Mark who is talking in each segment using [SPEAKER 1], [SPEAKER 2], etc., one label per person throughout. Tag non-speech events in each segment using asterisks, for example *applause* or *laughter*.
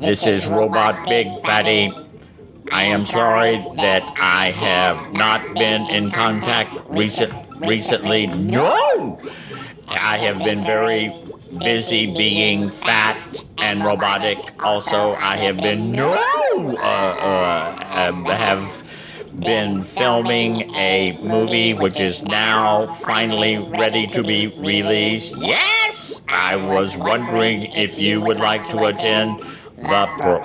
[SPEAKER 1] This is Robot Big Fatty. I am sorry that I have not been in contact recent, recently. No! I have been very busy being fat and robotic. Also, I have been no, uh, uh, um, have been filming a movie which is now finally ready to be released. Yes! I was wondering if you would like to attend the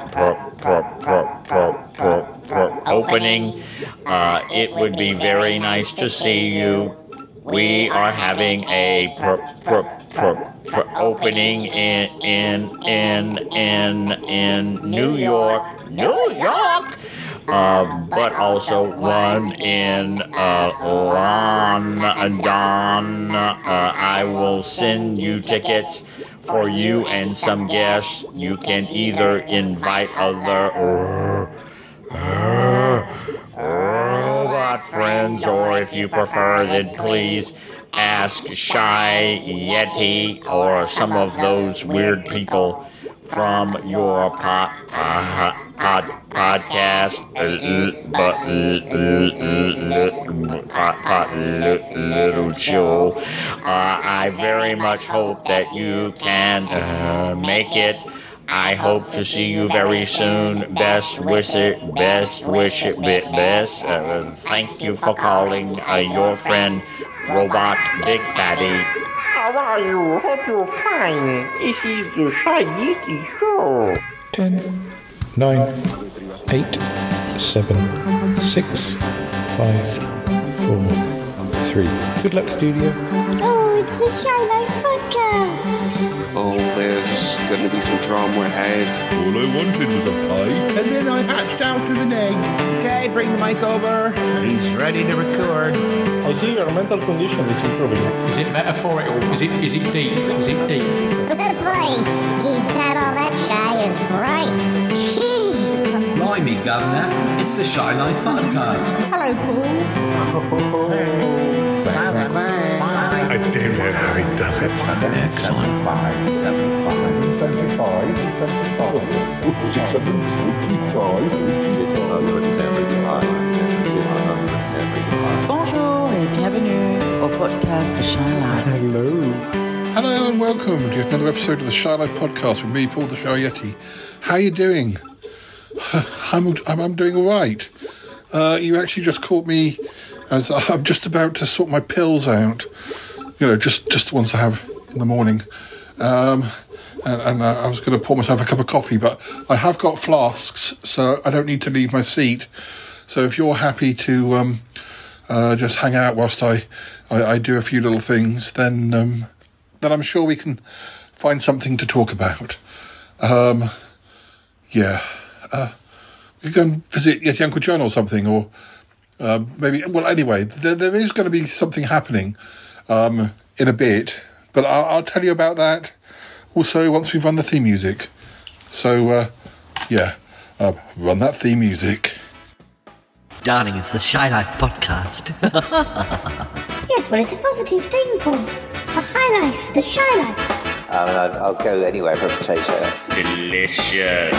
[SPEAKER 1] opening. Uh, it would be very nice to see you. We are having a opening in in in in in New York, New York. Uh, but also one in uh, London. Uh, I will send you tickets for you and some guests. You can either invite other robot friends, or if you prefer, then please ask Shy Yeti or some of those weird people from your uh, pod, podcast, little show. Uh, I very much hope that you can uh, make it. I hope to see you very soon. Best wish it, best wish it, bit best. Uh, thank you for calling your friend Robot Big Fatty.
[SPEAKER 2] How are you? Hope you're fine. This is the Yeti Show.
[SPEAKER 3] 10, 9, 8, 7, 6, 5, 4, 3. Good luck, studio.
[SPEAKER 4] Oh, it's the Shy Life Podcast.
[SPEAKER 5] Oh, there's gonna be some drama ahead.
[SPEAKER 6] All I wanted was a pie, and then I hatched out of an egg.
[SPEAKER 7] Okay, bring the mic over. He's ready to record.
[SPEAKER 8] I see your mental condition is improving.
[SPEAKER 9] Is it metaphorical? Is it is it deep? Is it deep? *laughs*
[SPEAKER 4] Boy, he's had all that shy is right. Jeez. *laughs*
[SPEAKER 10] Blimey, Governor, it's the Shy Life Podcast.
[SPEAKER 4] Hello, Paul.
[SPEAKER 8] I don't know how he does it.
[SPEAKER 2] Excellent. Five, seven,
[SPEAKER 11] Bonjour et bienvenue au podcast de Shy
[SPEAKER 3] Hello.
[SPEAKER 8] Hello and welcome to yet another episode of the Shy Life Podcast with me, Paul the Shy Yeti. How are you doing? I'm, *laughs* I'm, I'm doing all right. Uh, you actually just caught me as *laughs* I'm just about to sort my pills out. You know, just, just the ones I have in the morning. Um, and, and uh, I was going to pour myself a cup of coffee, but I have got flasks, so I don't need to leave my seat. So if you're happy to um, uh, just hang out whilst I, I, I do a few little things, then um, then I'm sure we can find something to talk about. Um, yeah, uh, we can visit Yeti Uncle John or something, or uh, maybe. Well, anyway, there, there is going to be something happening um, in a bit, but I'll, I'll tell you about that also once we've run the theme music. So, uh, yeah, uh, run that theme music.
[SPEAKER 12] Darling, it's the Shy Life podcast. *laughs*
[SPEAKER 4] Yes, well, it's a positive thing, Paul. The high life, the shy life.
[SPEAKER 13] I mean, I'd, I'll go anywhere for a potato.
[SPEAKER 1] Delicious.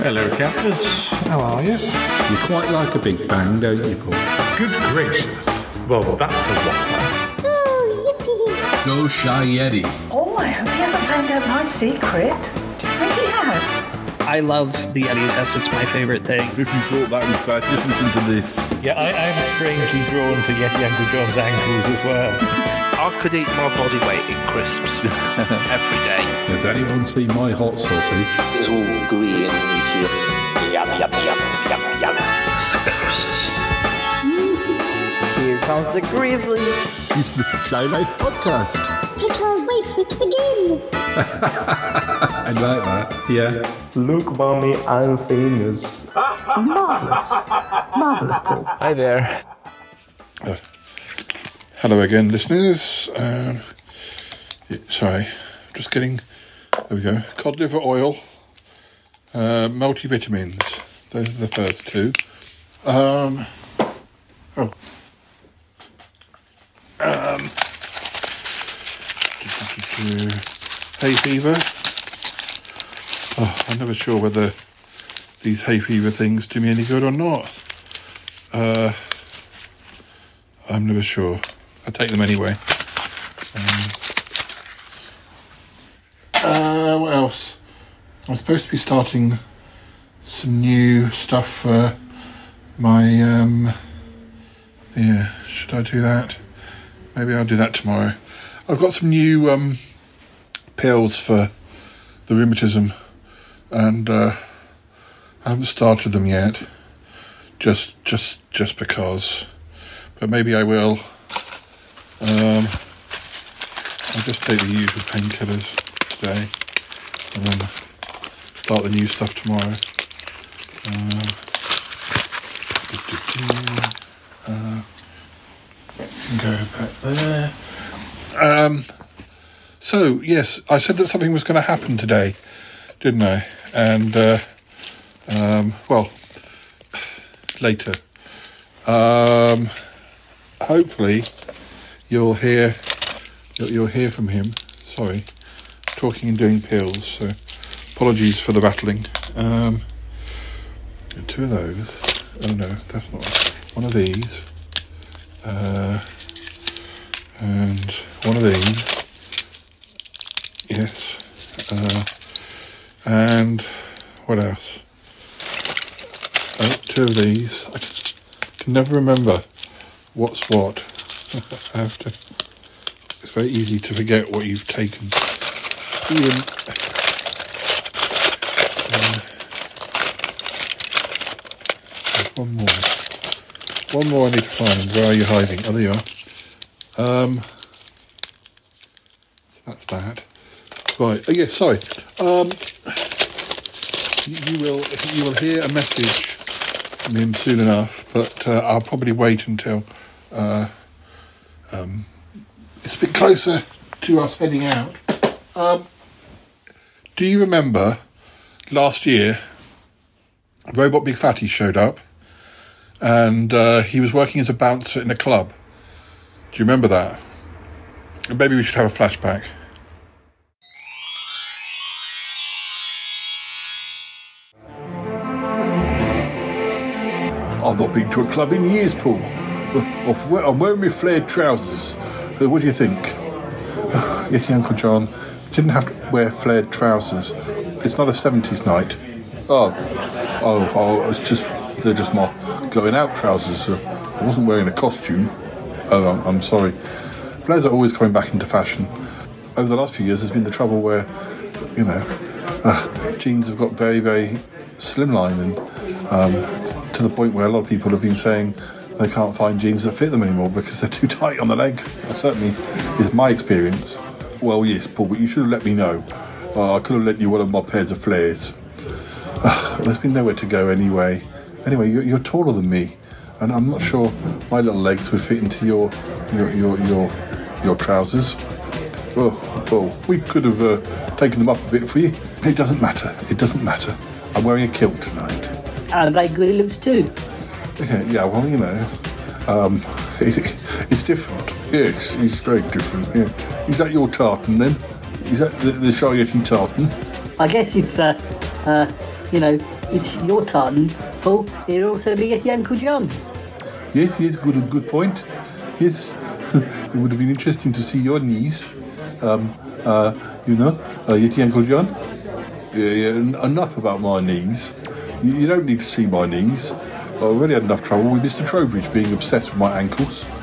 [SPEAKER 3] Hello, campers. How are you?
[SPEAKER 9] You quite like a big bang, don't you, Paul?
[SPEAKER 8] Good gracious. Well, that's a whopper.
[SPEAKER 4] Oh, yippee.
[SPEAKER 10] Go Shy Yeti.
[SPEAKER 11] Oh, I hope he hasn't found out my secret. Do you think he has?
[SPEAKER 14] I love the Yeti S. It's my favorite thing.
[SPEAKER 6] If you thought that was bad, just listen to this.
[SPEAKER 3] Yeah, I, I'm strangely drawn to Yeti Uncle John's ankles as well. *laughs*
[SPEAKER 7] I could eat my body weight in crisps *laughs* every day.
[SPEAKER 9] Has anyone seen my hot sausage?
[SPEAKER 13] It's all gooey and meaty. Yum, yum, yum, yum, yum.
[SPEAKER 11] Here comes the grizzly.
[SPEAKER 6] It's the Shy Life podcast.
[SPEAKER 4] I can't wait for it to begin. *laughs*
[SPEAKER 9] I like that. Yeah.
[SPEAKER 8] Look, mommy, I'm famous.
[SPEAKER 12] Marvellous. Marvellous, Paul.
[SPEAKER 7] Hi there.
[SPEAKER 8] Uh, hello again, listeners. Um, yeah, sorry, just getting. There we go. Cod liver oil, uh, multivitamins. Those are the first two. Um, oh. Um, hay fever.
[SPEAKER 15] Oh, I'm never sure whether these hay fever things do me any good or not. Uh, I'm never sure. I take them anyway. Um, uh, what else? I'm supposed to be starting some new stuff for my um yeah should i do that maybe i'll do that tomorrow. I've got some new um pills for the rheumatism and uh i haven't started them yet. Just just just because. But maybe i will. Um i'll just take the usual painkillers today and then start the new stuff tomorrow. Uh, uh, go back there. Um, so yes, I said that something was going to happen today, didn't I? And uh, um, well, later. Um, hopefully, you'll hear you'll, hear from him. Sorry, talking and doing pills. So apologies for the rattling. Um, two of those. Oh no, that's not one of these. Uh, and one of these. Yes. Uh, and what else? Oh, two of these. I can never remember what's what. *laughs* I have to. It's very easy to forget what you've taken. Even. Uh, one more. One more I need to find. Where are you hiding? Oh, there you are. Um, that's that. Right. Oh, yes. Sorry. Um, you, you will you will hear a message from him soon enough, but uh, I'll probably wait until uh, um, it's a bit closer to us heading out. Um, do you remember last year? Robot Big Fatty showed up and uh, he was working as a bouncer in a club. Do you remember that? Maybe we should have a flashback.
[SPEAKER 8] I've not been to a club in years, Paul. I'm wearing my flared trousers. Uh, What do you think? *sighs* Yeti Uncle John didn't have to wear flared trousers. It's not a 70s night. Oh, oh, oh, it's just, they're just my going out trousers. Uh, I wasn't wearing a costume. Oh, I'm, I'm sorry. Flares are always coming back into fashion. Over the last few years, there's been the trouble where, you know, uh, jeans have got very, very slimline and um, to the point where a lot of people have been saying they can't find jeans that fit them anymore because they're too tight on the leg. That certainly is my experience. Well, yes, Paul, but you should have let me know. Uh, I could have lent you one of my pairs of flares. Uh, *sighs* there's been nowhere to go anyway. Anyway, you're, you're taller than me, and I'm not sure my little legs would fit into your your your your, your trousers. Well, well, we could have uh, taken them up a bit for you. It doesn't matter. It doesn't matter. I'm wearing a kilt tonight.
[SPEAKER 12] And very good it looks too.
[SPEAKER 8] Okay, yeah, well, you know, um, *laughs* it's different. Yes, it's very different. Yeah. Is that your tartan then? Is that the, the tartan?
[SPEAKER 12] I guess if, uh, uh, you know, it's your tartan, Paul, it'll also be at Uncle John's.
[SPEAKER 8] Yes, yes, good, good point. Yes, *laughs* it would have been interesting to see your knees. Um, uh, you know, uh, Yeti Uncle John. Yeah, yeah, enough about my knees. You, you don't need to see my knees. I already had enough trouble with Mr. Trowbridge being obsessed with my ankles. *laughs*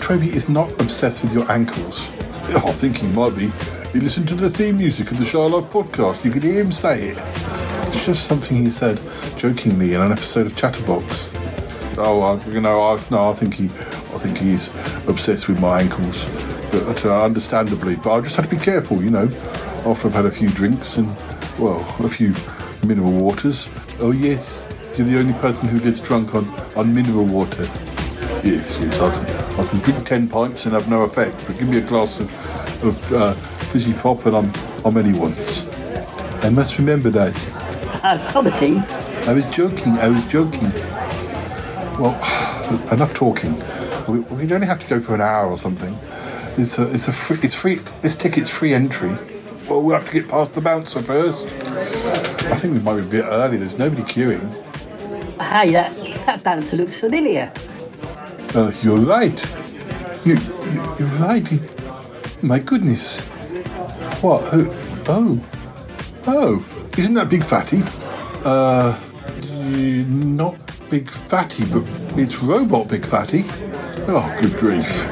[SPEAKER 8] Troby is not obsessed with your ankles. *laughs* I think he might be. He listened to the theme music of the Shy Life podcast. You could hear him say it. It's just something he said jokingly in an episode of Chatterbox. Oh, I, you know, I, no, I think he, I think he's obsessed with my ankles, but uh, understandably. But I just have to be careful, you know. After I've had a few drinks and, well, a few mineral waters. Oh yes, you're the only person who gets drunk on, on mineral water. Yes, yes, I can, I can drink ten pints and have no effect, but give me a glass of, of uh, fizzy pop and I'm, I'm anyone's. I must remember that.
[SPEAKER 12] Comedy?
[SPEAKER 8] I was joking, I was joking. Well, *sighs* enough talking. We, we only have to go for an hour or something. It's a, it's a free, it's free. This ticket's free entry. Well, we'll have to get past the bouncer first. I think we might be a bit early. There's nobody queuing.
[SPEAKER 12] Hey, that, that bouncer looks familiar.
[SPEAKER 8] Uh, you're right. You, you, you're right. My goodness. What? Oh, oh, oh! Isn't that Big Fatty? Uh, not Big Fatty, but it's Robot Big Fatty. Oh, good grief!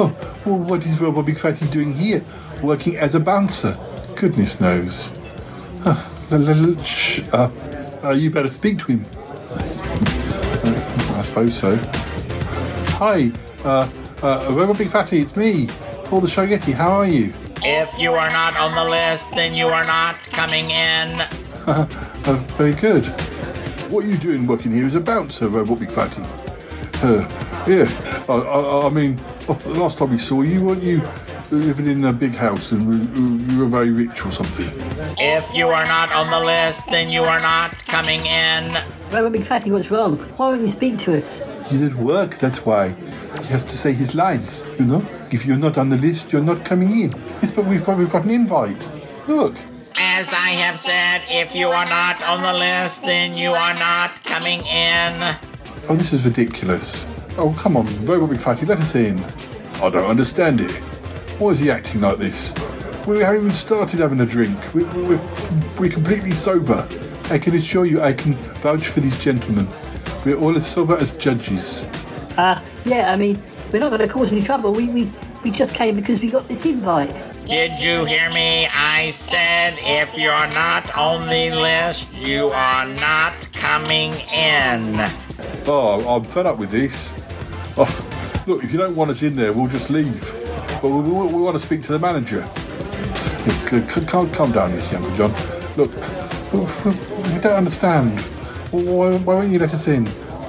[SPEAKER 8] Oh, well, what is Robot Big Fatty doing here, working as a bouncer? Goodness knows. Uh, uh, you better speak to him. I suppose so. Hi, uh, uh, Robot Big Fatty, it's me, Paul the Shy Yeti. How are you?
[SPEAKER 1] If you are not on the list, then you are not coming in. *laughs*
[SPEAKER 8] uh, very good. What are you doing working here as a bouncer, Robot Big Fatty? Uh, yeah, I, I, I mean, the last time we saw you, weren't you living in a big house and you- you were very rich or something?
[SPEAKER 1] If you are not on the list, then you are not coming in.
[SPEAKER 12] Robot Big Fatty, what's wrong? Why won't you speak to us?
[SPEAKER 8] He's at work, that's why. He has to say his lines, you know? If you're not on the list, you're not coming in. Yes, but we've got, we've got an invite. Look.
[SPEAKER 1] As I have said, if you are not on the list, then you are not coming in.
[SPEAKER 8] Oh, this is ridiculous. Oh, come on, Robot Big Fatty, let us in. I don't understand it. Why is he acting like this? We haven't even started having a drink. We, we, we're, we're completely sober. I can assure you I can vouch for these gentlemen. We're all as sober as judges.
[SPEAKER 12] Uh, yeah, I mean, we're not going to cause any trouble. We, we, we just came because we got this invite.
[SPEAKER 1] Did you hear me? I said if you're not on the list, you are not coming in.
[SPEAKER 8] Oh, I'm fed up with this. Oh, look, if you don't want us in there, we'll just leave. But we, we, we want to speak to the manager. Calm, calm down, Uncle John. Look, we, don't understand. Why, why won't you let us in?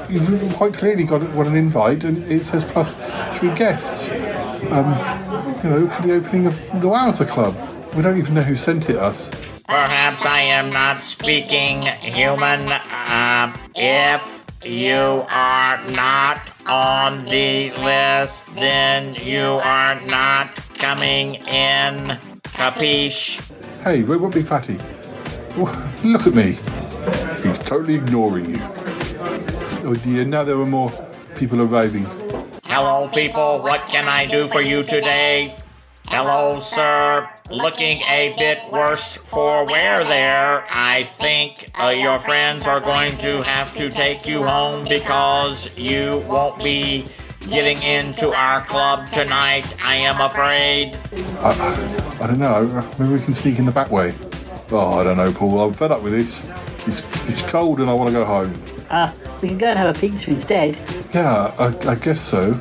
[SPEAKER 8] You've quite clearly got got an invite, and it says plus three guests. Um, you know, for the opening of the Wowzer Club. We don't even know who sent it us.
[SPEAKER 1] Perhaps I am not speaking human. Uh, if you are not on the list, then you are not coming in. Capiche?
[SPEAKER 8] Hey, Robot Big Fatty. Look at me. He's totally ignoring you. Oh dear, now there are more people arriving.
[SPEAKER 1] Hello, people. What can I do for you today? Hello, sir. Looking a bit worse for wear there. I think uh, your friends are going to have to take you home because you won't be getting into our club tonight, I am afraid.
[SPEAKER 8] I, I, I don't know. Maybe we can sneak in the back way. Oh, I don't know, Paul. I'm fed up with this. It's, it's cold and I want to go home.
[SPEAKER 12] Uh, we can go and have a pizza instead.
[SPEAKER 8] Yeah, I, I guess so.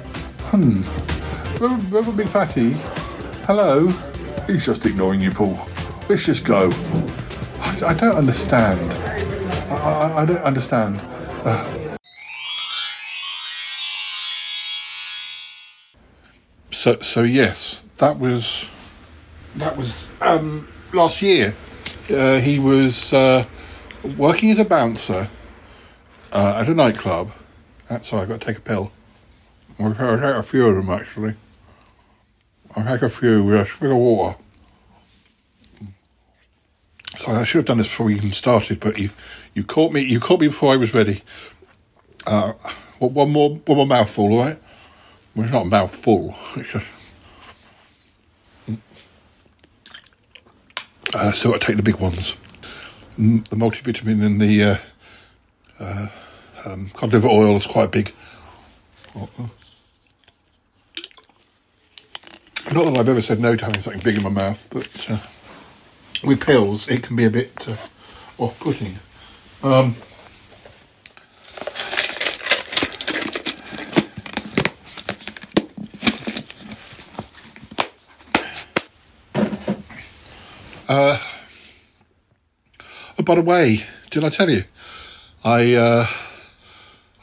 [SPEAKER 8] Hmm. Robot, Robot Big Fatty. Hello. He's just ignoring you, Paul. Let's just go. I, I don't understand. I, I, I don't understand. Uh,
[SPEAKER 16] So, so yes, that was that was um, last year. Uh, he was uh, working as a bouncer uh, at a nightclub. That's why I got to take a pill. I've had a few of them actually. I've had a few. Yes, bit of water. So I should have done this before we even started, but you you caught me. You caught me before I was ready. Uh, one more one more mouthful, all right? Well, it's not a mouthful. It's just. Uh, so I take the big ones. Mm, The multivitamin and the uh, uh, um, cod liver oil is quite big. Oh, oh. Not that I've ever said no to having something big in my mouth, but uh, with pills it can be a bit uh, off-putting. Um, Uh, oh, by the way, did I tell you? I uh,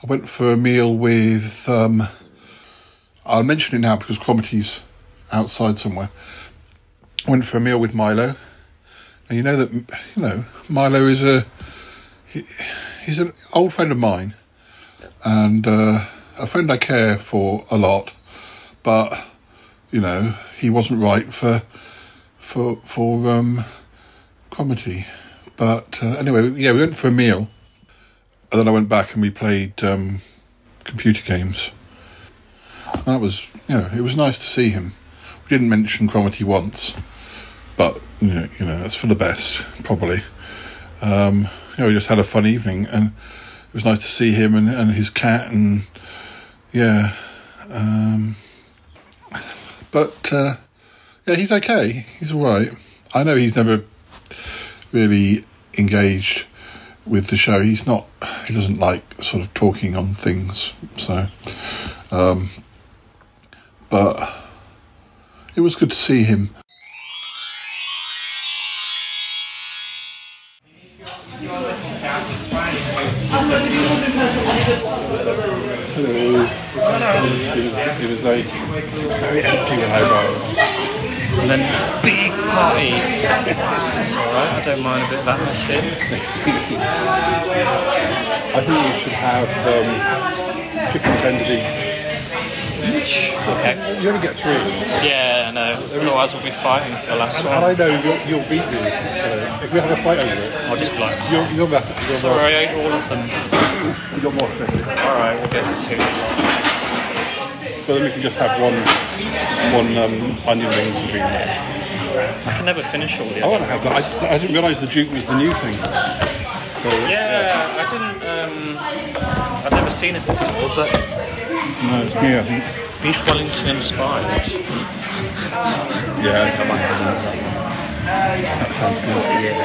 [SPEAKER 16] I went for a meal with. Um, I'll mention it now because Cromitty's outside somewhere. Went for a meal with Milo, and you know that you know Milo is a he, he's an old friend of mine, and uh, a friend I care for a lot, but you know he wasn't right for
[SPEAKER 8] for for um, comedy. But uh, anyway, yeah, we went for a meal, and then I went back and we played um, computer games. And that was, you know, it was nice to see him. Didn't mention Cromitty once, but you know, you know, that's for the best, probably. Um, you know, we just had a fun evening, and it was nice to see him and, and his cat, and yeah. Um, but uh, yeah, he's okay. He's all right. I know he's never really engaged with the show. He's not. He doesn't like sort of talking on things. So, um, but it was good to see him. Hello. It was, it was like very empty when I arrived.
[SPEAKER 17] And then big party. That's alright, I don't mind a bit of atmosphere. *laughs*
[SPEAKER 8] I think we should have um, chicken tenders each.
[SPEAKER 17] Each? Okay.
[SPEAKER 8] You only get three.
[SPEAKER 17] Yeah, I know. Otherwise we'll be fighting for the last
[SPEAKER 8] And,
[SPEAKER 17] one.
[SPEAKER 8] and I know you'll, you'll beat me. Uh, if we have a fight over it,
[SPEAKER 17] I'll just be like,
[SPEAKER 8] you'll, you'll have you'll
[SPEAKER 17] sorry, I ate all of them.
[SPEAKER 8] You've got more fish.
[SPEAKER 17] Alright, we'll get two.
[SPEAKER 8] But then we can just have one one um, onion rings between them.
[SPEAKER 17] I can never finish all the
[SPEAKER 8] I want to have that. I, I didn't realise the Duke was the new thing. So,
[SPEAKER 17] Yeah, I didn't. Um, I've never seen it before, but
[SPEAKER 8] No, it's new, I think.
[SPEAKER 17] beef Wellington inspired.
[SPEAKER 8] Yeah, I might have that. That sounds good.
[SPEAKER 17] Yeah.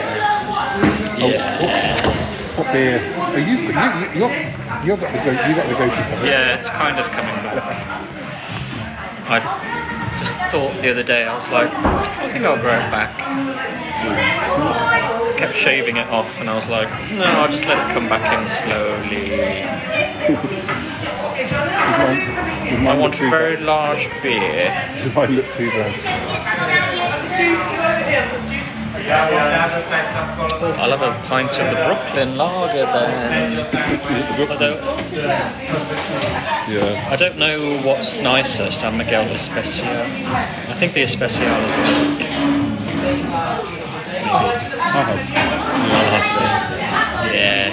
[SPEAKER 8] Oh, what, what beer? Are you, you, you, you're, you've got the go, you got the go-to for.
[SPEAKER 17] Yeah, it's kind of coming back. I just thought the other day, I was like, I think I'll grow it back. I kept shaving it off, and I was like, no, I'll just let it come back in slowly. I want a very large beer.
[SPEAKER 8] Might look too bad.
[SPEAKER 17] I'll have a pint of the Brooklyn Lager then. I don't,
[SPEAKER 8] Yeah.
[SPEAKER 17] I don't know what's nicer, San Miguel Especial. I think the Especial is Yeah.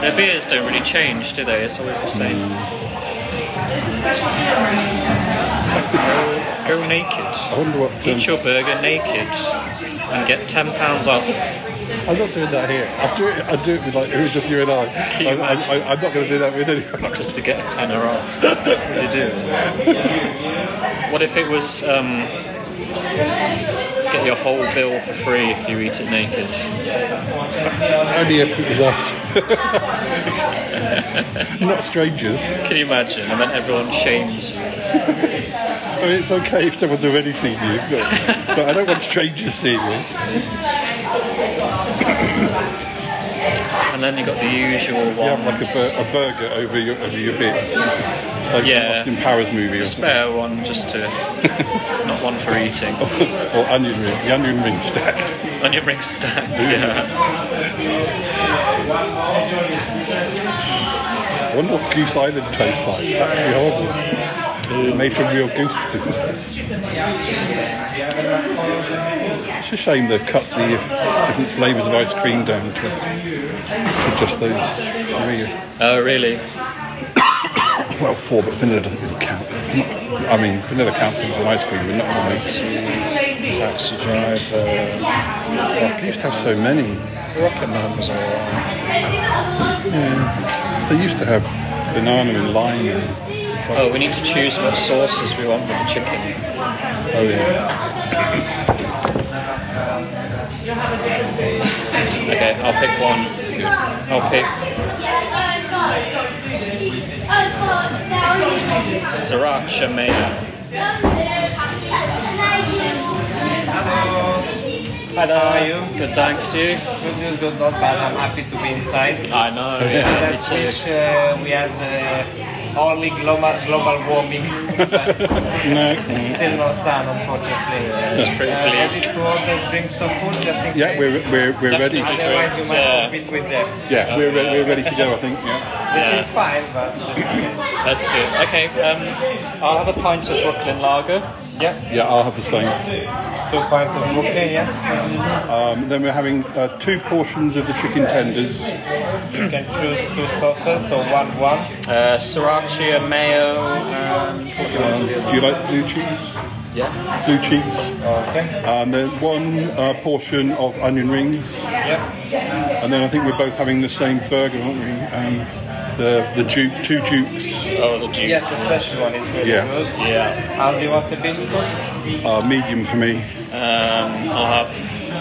[SPEAKER 17] Their beers don't really change, do they? It's always the same. Go, go naked.
[SPEAKER 8] I wonder what.
[SPEAKER 17] Eat your burger naked and get ten pounds off.
[SPEAKER 8] I'm not doing that here. I'll do it. I'll do it with like it was just you and I. I, I, I I'm not going to do that with anyone. *laughs*
[SPEAKER 17] Just to get a tenner off. *laughs* What do you do? What if it was um, get your whole bill for free if you eat it naked?
[SPEAKER 8] Only if it was us. not strangers.
[SPEAKER 17] Can you imagine? And then everyone shames you.
[SPEAKER 8] I mean, it's okay if someone's already seen you, but, but I don't want strangers seeing me. *laughs*
[SPEAKER 17] And then you got the usual
[SPEAKER 8] You have
[SPEAKER 17] one.
[SPEAKER 8] like a, bur- a burger over your over your bits, like
[SPEAKER 17] Yeah.
[SPEAKER 8] Austin Powers movie or something,
[SPEAKER 17] Spare one just to, *laughs* not one for eating. *laughs*
[SPEAKER 8] or onion ring, the onion ring stack.
[SPEAKER 17] Onion ring stack, yeah.
[SPEAKER 8] I wonder what Goose Island tastes like. That'd be horrible. Made from real goose. It's a shame they've cut the different flavours of ice cream down to, to just those three.
[SPEAKER 17] Oh, really?
[SPEAKER 8] Well, four, but vanilla doesn't really count. I mean, vanilla counts as an ice cream, but not really.
[SPEAKER 17] Taxi driver.
[SPEAKER 8] They used to have so many.
[SPEAKER 17] Rocket Man was alright.
[SPEAKER 8] Yeah. They used to have banana and lime. And,
[SPEAKER 17] Oh, we need to choose what sauces we want with the chicken.
[SPEAKER 8] oh yeah.
[SPEAKER 17] Okay, I'll pick one. I'll pick sriracha mayo. Hi there. How are you? Good, thanks. You?
[SPEAKER 18] Good news, good, not bad. I'm happy to be inside.
[SPEAKER 17] I know. Yeah,
[SPEAKER 18] Last
[SPEAKER 17] too.
[SPEAKER 18] wish uh, we had uh, only global global warming, *laughs* but
[SPEAKER 8] No.
[SPEAKER 18] still no sun, unfortunately.
[SPEAKER 17] it's pretty
[SPEAKER 18] uh,
[SPEAKER 17] bleak.
[SPEAKER 18] ready to order drinks or food just in
[SPEAKER 8] Yeah,
[SPEAKER 18] case.
[SPEAKER 8] we're we're we're ready.
[SPEAKER 17] Definitely.
[SPEAKER 18] Otherwise, you might
[SPEAKER 17] Yeah.
[SPEAKER 18] compete with them.
[SPEAKER 8] Yeah, we're re- we're ready to go. I think. Yeah.
[SPEAKER 18] Which
[SPEAKER 17] Yeah.
[SPEAKER 18] is fine, but *coughs*
[SPEAKER 17] Let's do it. Okay, um, I'll have a pint of Brooklyn Lager
[SPEAKER 18] Yeah.
[SPEAKER 8] Yeah, I'll have the same.
[SPEAKER 18] Two pints of Brooklyn, yeah.
[SPEAKER 8] Um, then we're having uh, two portions of the chicken tenders.
[SPEAKER 18] You can choose two sauces, so one one.
[SPEAKER 17] Uh, sriracha mayo and what do you
[SPEAKER 8] Um,
[SPEAKER 17] for the other
[SPEAKER 8] do you like blue cheese?
[SPEAKER 17] Yeah.
[SPEAKER 8] Blue cheese.
[SPEAKER 18] Okay.
[SPEAKER 8] And then one uh, portion of onion rings.
[SPEAKER 18] Yeah.
[SPEAKER 8] And then I think we're both having the same burger, aren't we? Um, the the ju- two jukes.
[SPEAKER 17] Oh, the juice.
[SPEAKER 18] Yeah, the special one is really
[SPEAKER 8] Yeah.
[SPEAKER 18] good.
[SPEAKER 17] Yeah.
[SPEAKER 18] How do you want the biscuit?
[SPEAKER 8] Uh, medium for me.
[SPEAKER 17] Um, I'll have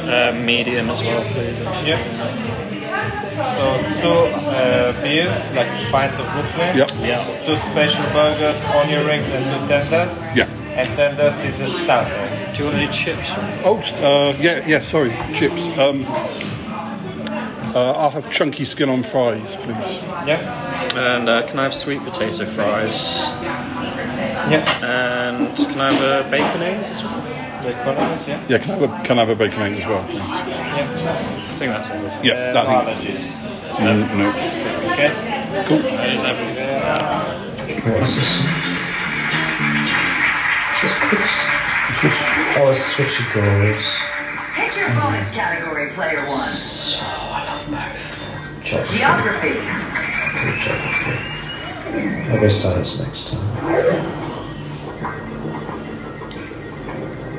[SPEAKER 17] uh, medium as well, please.
[SPEAKER 18] Yep. So two uh, beers, like pints of Brooklyn.
[SPEAKER 8] Yep.
[SPEAKER 17] Yeah.
[SPEAKER 18] Two special burgers, onion rings, and two tenders.
[SPEAKER 8] Yeah.
[SPEAKER 18] And tenders is a starter.
[SPEAKER 17] Do you want any chips?
[SPEAKER 8] Oh, uh, yeah, yeah. Sorry, chips. Um, uh, I'll have chunky skin on fries, please.
[SPEAKER 18] Yeah.
[SPEAKER 17] And uh, can I have sweet potato fries?
[SPEAKER 18] Yeah.
[SPEAKER 17] And can I have a bacon eggs as well?
[SPEAKER 18] Baconadas, yeah.
[SPEAKER 8] Yeah, can I have a, can I have a bacon egg as well, please?
[SPEAKER 18] Yeah.
[SPEAKER 17] I think that's everything.
[SPEAKER 8] Yeah,
[SPEAKER 18] Uh,
[SPEAKER 8] that
[SPEAKER 18] no
[SPEAKER 8] thing.
[SPEAKER 18] allergies.
[SPEAKER 8] Mm, no.
[SPEAKER 18] Okay.
[SPEAKER 8] Cool.
[SPEAKER 17] That is everything.
[SPEAKER 19] What is this? Just cooks. Oh, it's switch it goes.
[SPEAKER 20] Pick your bonus category, player one.
[SPEAKER 19] Geography.
[SPEAKER 20] Geography.
[SPEAKER 19] I'll go science next time.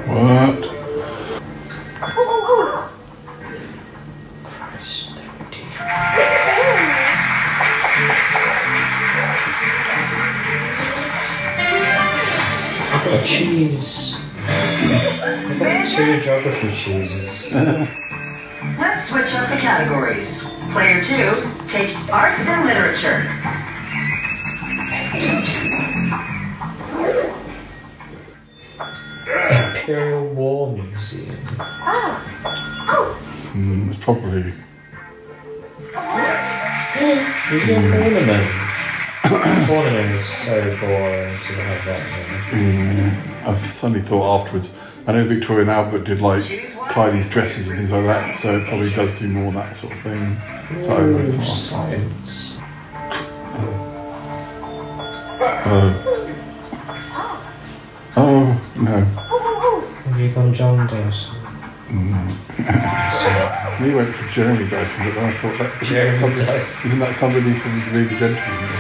[SPEAKER 8] What?
[SPEAKER 19] I've got cheese. I've two geography cheeses.
[SPEAKER 20] Let's switch up the categories. Player two, take arts and literature.
[SPEAKER 19] Imperial War Museum.
[SPEAKER 8] Mm, it's probably.
[SPEAKER 19] You get ornament. ornament *coughs* is so boring to have that.
[SPEAKER 8] Mm, I suddenly thought afterwards. I know Victoria and Albert did like Kylie's dresses and things like that, so it probably does do more that sort of thing. So I
[SPEAKER 19] Ooh,
[SPEAKER 8] really thought-
[SPEAKER 19] science.
[SPEAKER 8] Uh, oh no.
[SPEAKER 19] Have you gone John Dawson?
[SPEAKER 8] Mm. *laughs* we went for Jeremy Dyson, but then I thought that isn't that somebody, isn't that somebody from the Gentleman?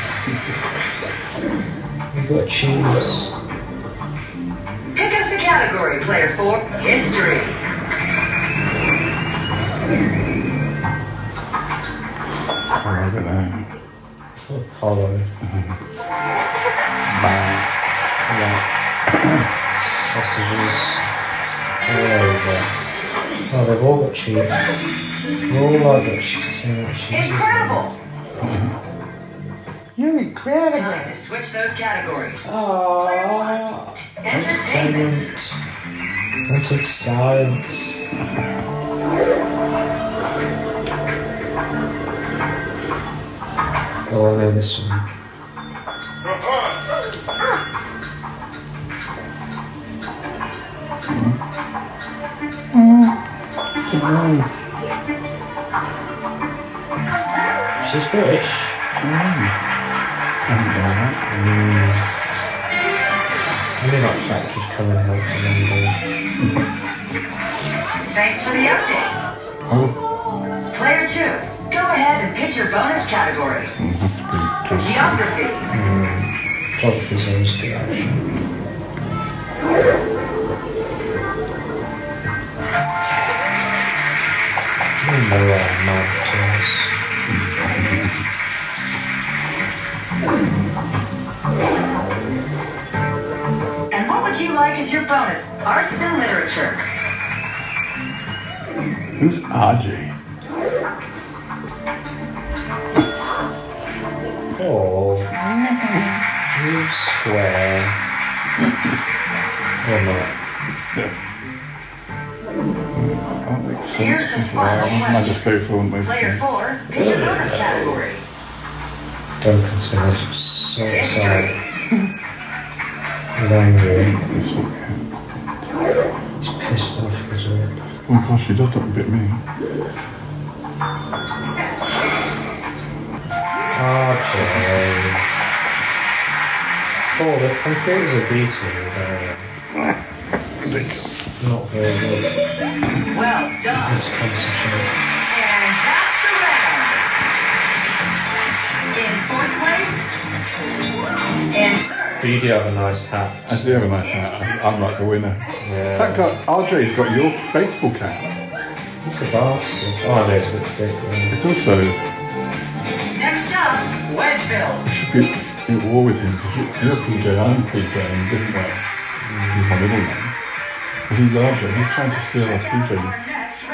[SPEAKER 19] You got cheese.
[SPEAKER 20] Pick us a category, player four, history.
[SPEAKER 8] Oh, I don't know.
[SPEAKER 19] Apollo. Sausages. All over. Oh, they've all got cheese. They've all got cheese. They've got cheese.
[SPEAKER 20] Incredible.
[SPEAKER 19] You're incredible.
[SPEAKER 20] Time to switch those categories.
[SPEAKER 19] Oh.
[SPEAKER 20] Entertainment.
[SPEAKER 19] Wanted science. Oh, I know this one. She's British. Mm. Maybe not could come and help remember.
[SPEAKER 20] Thanks for the update. Player two, go ahead and pick your bonus category. Geography.
[SPEAKER 19] Mm. Geography's always good actually. I
[SPEAKER 20] And what would you like as your bonus? Arts and literature.
[SPEAKER 8] Who's RJ?
[SPEAKER 19] Oh. You square. Or not.
[SPEAKER 8] That makes
[SPEAKER 20] Here's
[SPEAKER 8] sense
[SPEAKER 20] the
[SPEAKER 8] as well.
[SPEAKER 20] final
[SPEAKER 8] I might just go for one most
[SPEAKER 20] Player four, pick your bonus category.
[SPEAKER 19] Duncan's gonna so
[SPEAKER 20] History.
[SPEAKER 19] sorry. He's angry. He's pissed off as well.
[SPEAKER 8] Oh my gosh, he does look a bit mean.
[SPEAKER 19] RJ. Oh, the computers are beating me down. Not very good.
[SPEAKER 20] Well done.
[SPEAKER 19] Let's concentrate.
[SPEAKER 8] But you do have a nice hat. I do have a nice hat. I- I'm like the winner.
[SPEAKER 19] Yeah.
[SPEAKER 8] That guy, RJ's got your baseball cap.
[SPEAKER 19] He's a bastard. Oh, no, it's a bit thick. yeah.
[SPEAKER 8] It's also,
[SPEAKER 20] Next up, Wedgeville.
[SPEAKER 8] you should be at war with him because you're PJ, I'm PJ in a different way. He's my middle name. But he's RJ, he's trying to steal our PJ.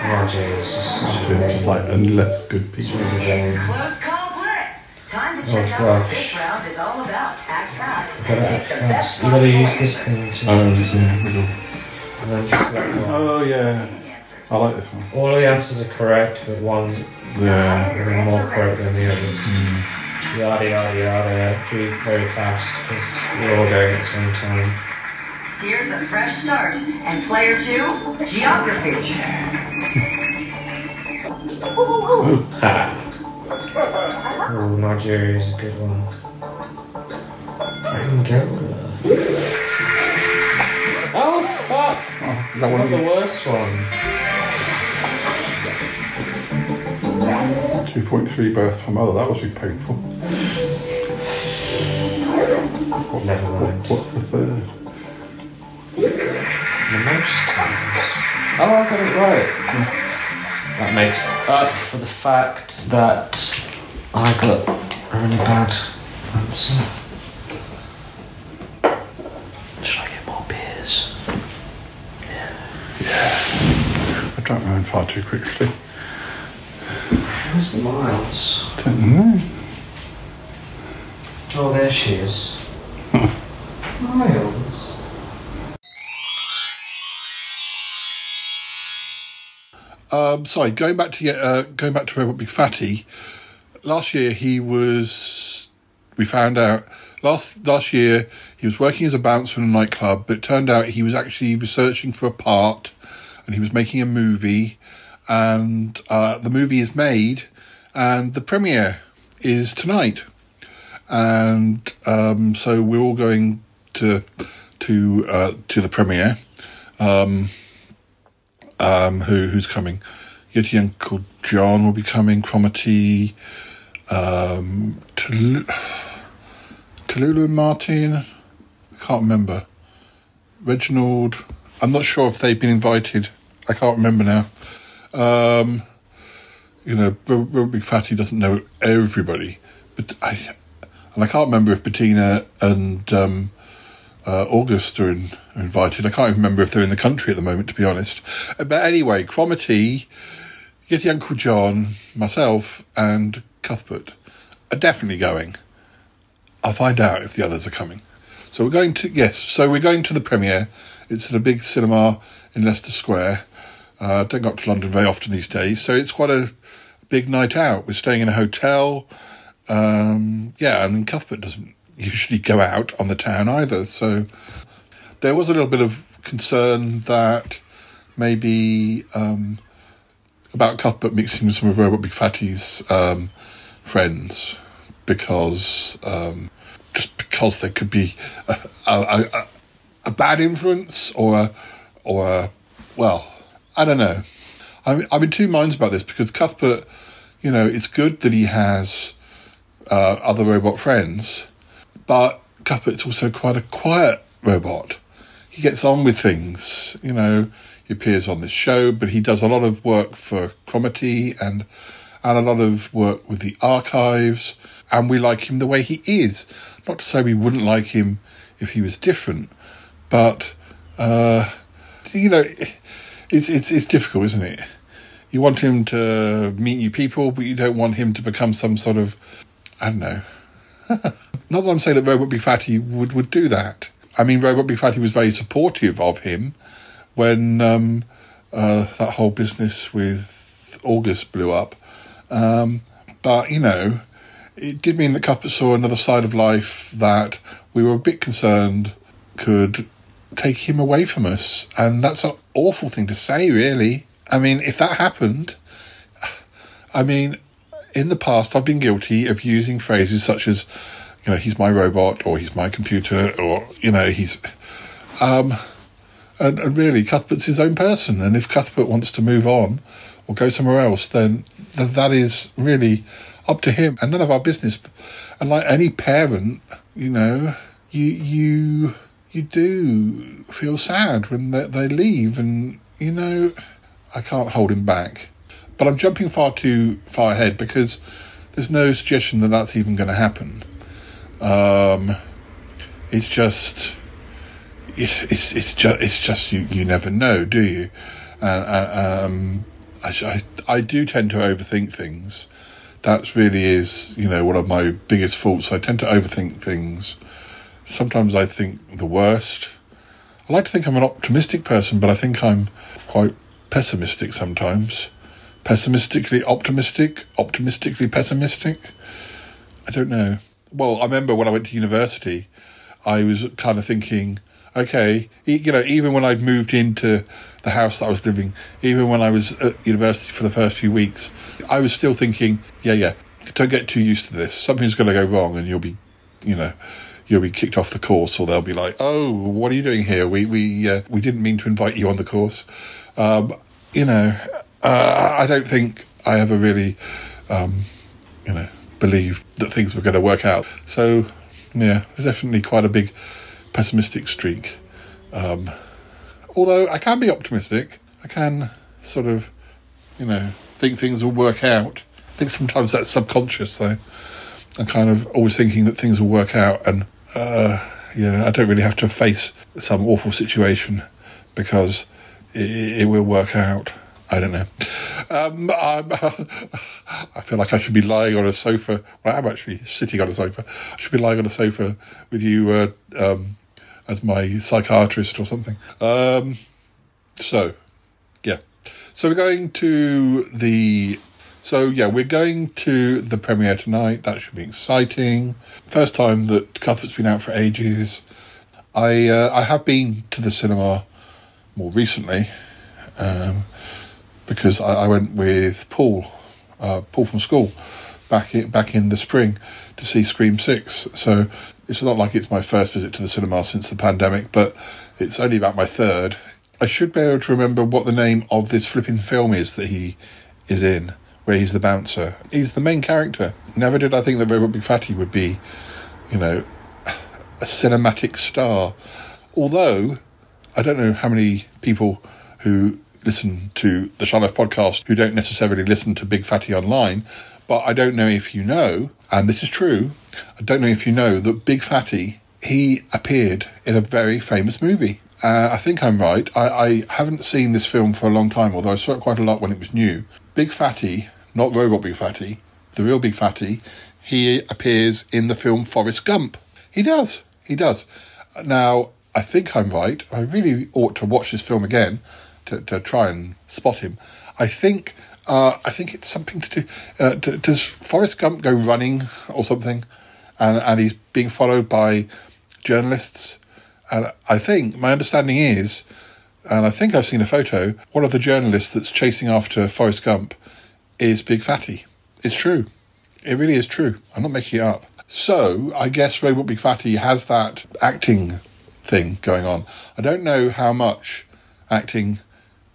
[SPEAKER 19] RJ is just such a
[SPEAKER 8] Just like a less good PJ.
[SPEAKER 20] Close call blitz. Time to
[SPEAKER 19] Oh,
[SPEAKER 20] check out
[SPEAKER 19] gosh.
[SPEAKER 20] what this round is all about. Act fast.
[SPEAKER 19] You gotta
[SPEAKER 20] Make
[SPEAKER 19] act
[SPEAKER 20] the
[SPEAKER 19] fast.
[SPEAKER 20] best
[SPEAKER 19] You gotta use this thing to.
[SPEAKER 8] Oh, yeah, middle.
[SPEAKER 19] And then just let one.
[SPEAKER 8] Oh, yeah. I like this one.
[SPEAKER 19] All of the answers are correct, but one
[SPEAKER 8] Yeah.
[SPEAKER 19] is more correct than the others.
[SPEAKER 8] Mm.
[SPEAKER 19] Yada yada yada. Do it very fast because we're all going at the same time.
[SPEAKER 20] Here's a fresh start. And player two, geography.
[SPEAKER 19] Ha. Oh, Nigeria is a good one. Angola. Oh fuck!
[SPEAKER 8] Oh, is that one of
[SPEAKER 19] the worst one.
[SPEAKER 8] 2.3 births per mother, that must be painful. What,
[SPEAKER 19] Never mind.
[SPEAKER 8] what- what's the third?
[SPEAKER 19] The most times. Oh, I got it right. That makes up for the fact that I got a really bad answer. Should I get more beers? Yeah. Yeah.
[SPEAKER 8] I drank mine far too quickly.
[SPEAKER 19] Where's the miles?
[SPEAKER 8] Don't know.
[SPEAKER 19] Oh, there she is. miles.
[SPEAKER 8] Um, sorry, going back to uh, going back to Robot Big Fatty. Last year he was. We found out last last year he was working as a bouncer in a nightclub, but it turned out he was actually researching for a part, and he was making a movie, and uh, the movie is made, and the premiere is tonight, and um, so we're all going to to uh, to the premiere. Um, um, who who's coming? Yeti Uncle John will be coming. Cromitty, um, and Martin. I can't remember. Reginald. I'm not sure if they've been invited. I can't remember now. Um, you know, Ro- Robot Big Fatty doesn't know everybody, but I and I can't remember if Bettina and um, uh, August are, in, invited. I can't even remember if they're in the country at the moment, to be honest. Uh, But anyway, Cromitty, Yeti Uncle John, myself, and Cuthbert are definitely going. I'll find out if the others are coming. So we're going to yes. So we're going to the premiere. It's at a big cinema in Leicester Square. Uh, don't go up to London very often these days, so it's quite a big night out. We're staying in a hotel. Um, yeah, I mean Cuthbert doesn't usually go out on the town either, so there was a little bit of concern that maybe um, about Cuthbert mixing with some of Robot Big Fatty's um, friends because um, just because there could be a, a, a, a bad influence or a, or well, I don't know. I'm, I'm in two minds about this because Cuthbert, you know, it's good that he has uh, other robot friends, but Cuthbert's also quite a quiet robot. He gets on with things, you know. He appears on this show, but he does a lot of work for Cromitty and and a lot of work with the archives. And we like him the way he is. Not to say we wouldn't like him if he was different, but uh, you know, it's it's it's difficult, isn't it? You want him to meet new people, but you don't want him to become some sort of I don't know. *laughs* Not that I'm saying that Robot Big Fatty would, would do that. I mean, Robot Big Fatty was very supportive of him when um, uh, that whole business with August blew up. Um, but, you know, it did mean that Cuthbert saw another side of life that we were a bit concerned could take him away from us. And that's an awful thing to say, really. I mean, if that happened, *sighs* I mean, in the past, I've been guilty of using phrases such as, you know, he's my robot or he's my computer or, you know, he's. Um, And, and really, Cuthbert's his own person. And if Cuthbert wants to move on or go somewhere else, then th- that is really up to him and none of our business. And like any parent, you know, you you you do feel sad when they, they leave, and you know, I can't hold him back. But I'm jumping far too far ahead because there's no suggestion that that's even going to happen. Um, it's just, it's it's just it's just you you never know, do you? Uh, uh, um, I, I I do tend to overthink things. That's really is you know one of my biggest faults. I tend to overthink things. Sometimes I think the worst. I like to think I'm an optimistic person, but I think I'm quite pessimistic sometimes. Pessimistically optimistic, optimistically pessimistic. I don't know. Well, I remember when I went to university, I was kind of thinking, okay, you know, even when I'd moved into the house that I was living, even when I was at university for the first few weeks, I was still thinking, yeah, yeah, don't get too used to this. Something's going to go wrong, and you'll be, you know, you'll be kicked off the course, or they'll be like, oh, what are you doing here? We we uh, we didn't mean to invite you on the course. Um, you know, uh, I don't think I ever really, um, you know, believed that things were going to work out. So, yeah, there's definitely quite a big pessimistic streak. Um, although I can be optimistic, I can sort of, you know, think things will work out. I think sometimes that's subconscious, though. I'm kind of always thinking that things will work out, and uh, yeah, I don't really have to face some awful situation because it, it will work out. I don't know. Um, *laughs* I feel like I should be lying on a sofa. Well, I'm actually sitting on a sofa. I should be lying on a sofa with you uh, um, as my psychiatrist or something. Um, so, yeah. So we're going to the. So yeah, we're going to the premiere tonight. That should be exciting. First time that Cuthbert's been out for ages. I uh, I have been to the cinema more recently. Um, because I, I went with Paul, uh, Paul from school, back in, back in the spring to see Scream Six. So it's not like it's my first visit to the cinema since the pandemic, but it's only about my third. I should be able to remember what the name of this flipping film is that he is in, where he's the bouncer. He's the main character. Never did I think that Robot Big Fatty would be, you know, a cinematic star. Although I don't know how many people who listen to the Shy podcast who don't necessarily listen to Big Fatty online, but I don't know if you know, and this is true, I don't know if you know that Big Fatty, he appeared in a very famous movie. Uh, I think I'm right. I, I haven't seen this film for a long time, although I saw it quite a lot when it was new. Big Fatty, not Robot Big Fatty, the real Big Fatty, he appears in the film Forrest Gump. He does. He does. Now, I think I'm right. I really ought to watch this film again to, to try and spot him. I think uh, I think it's something to do. Uh, does Forrest Gump go running or something, and and he's being followed by journalists? And I think my understanding is, and I think I've seen a photo. One of the journalists that's chasing after Forrest Gump is Big Fatty. It's true. It really is true. I'm not making it up. So I guess Robot Big Fatty has that acting thing going on. I don't know how much acting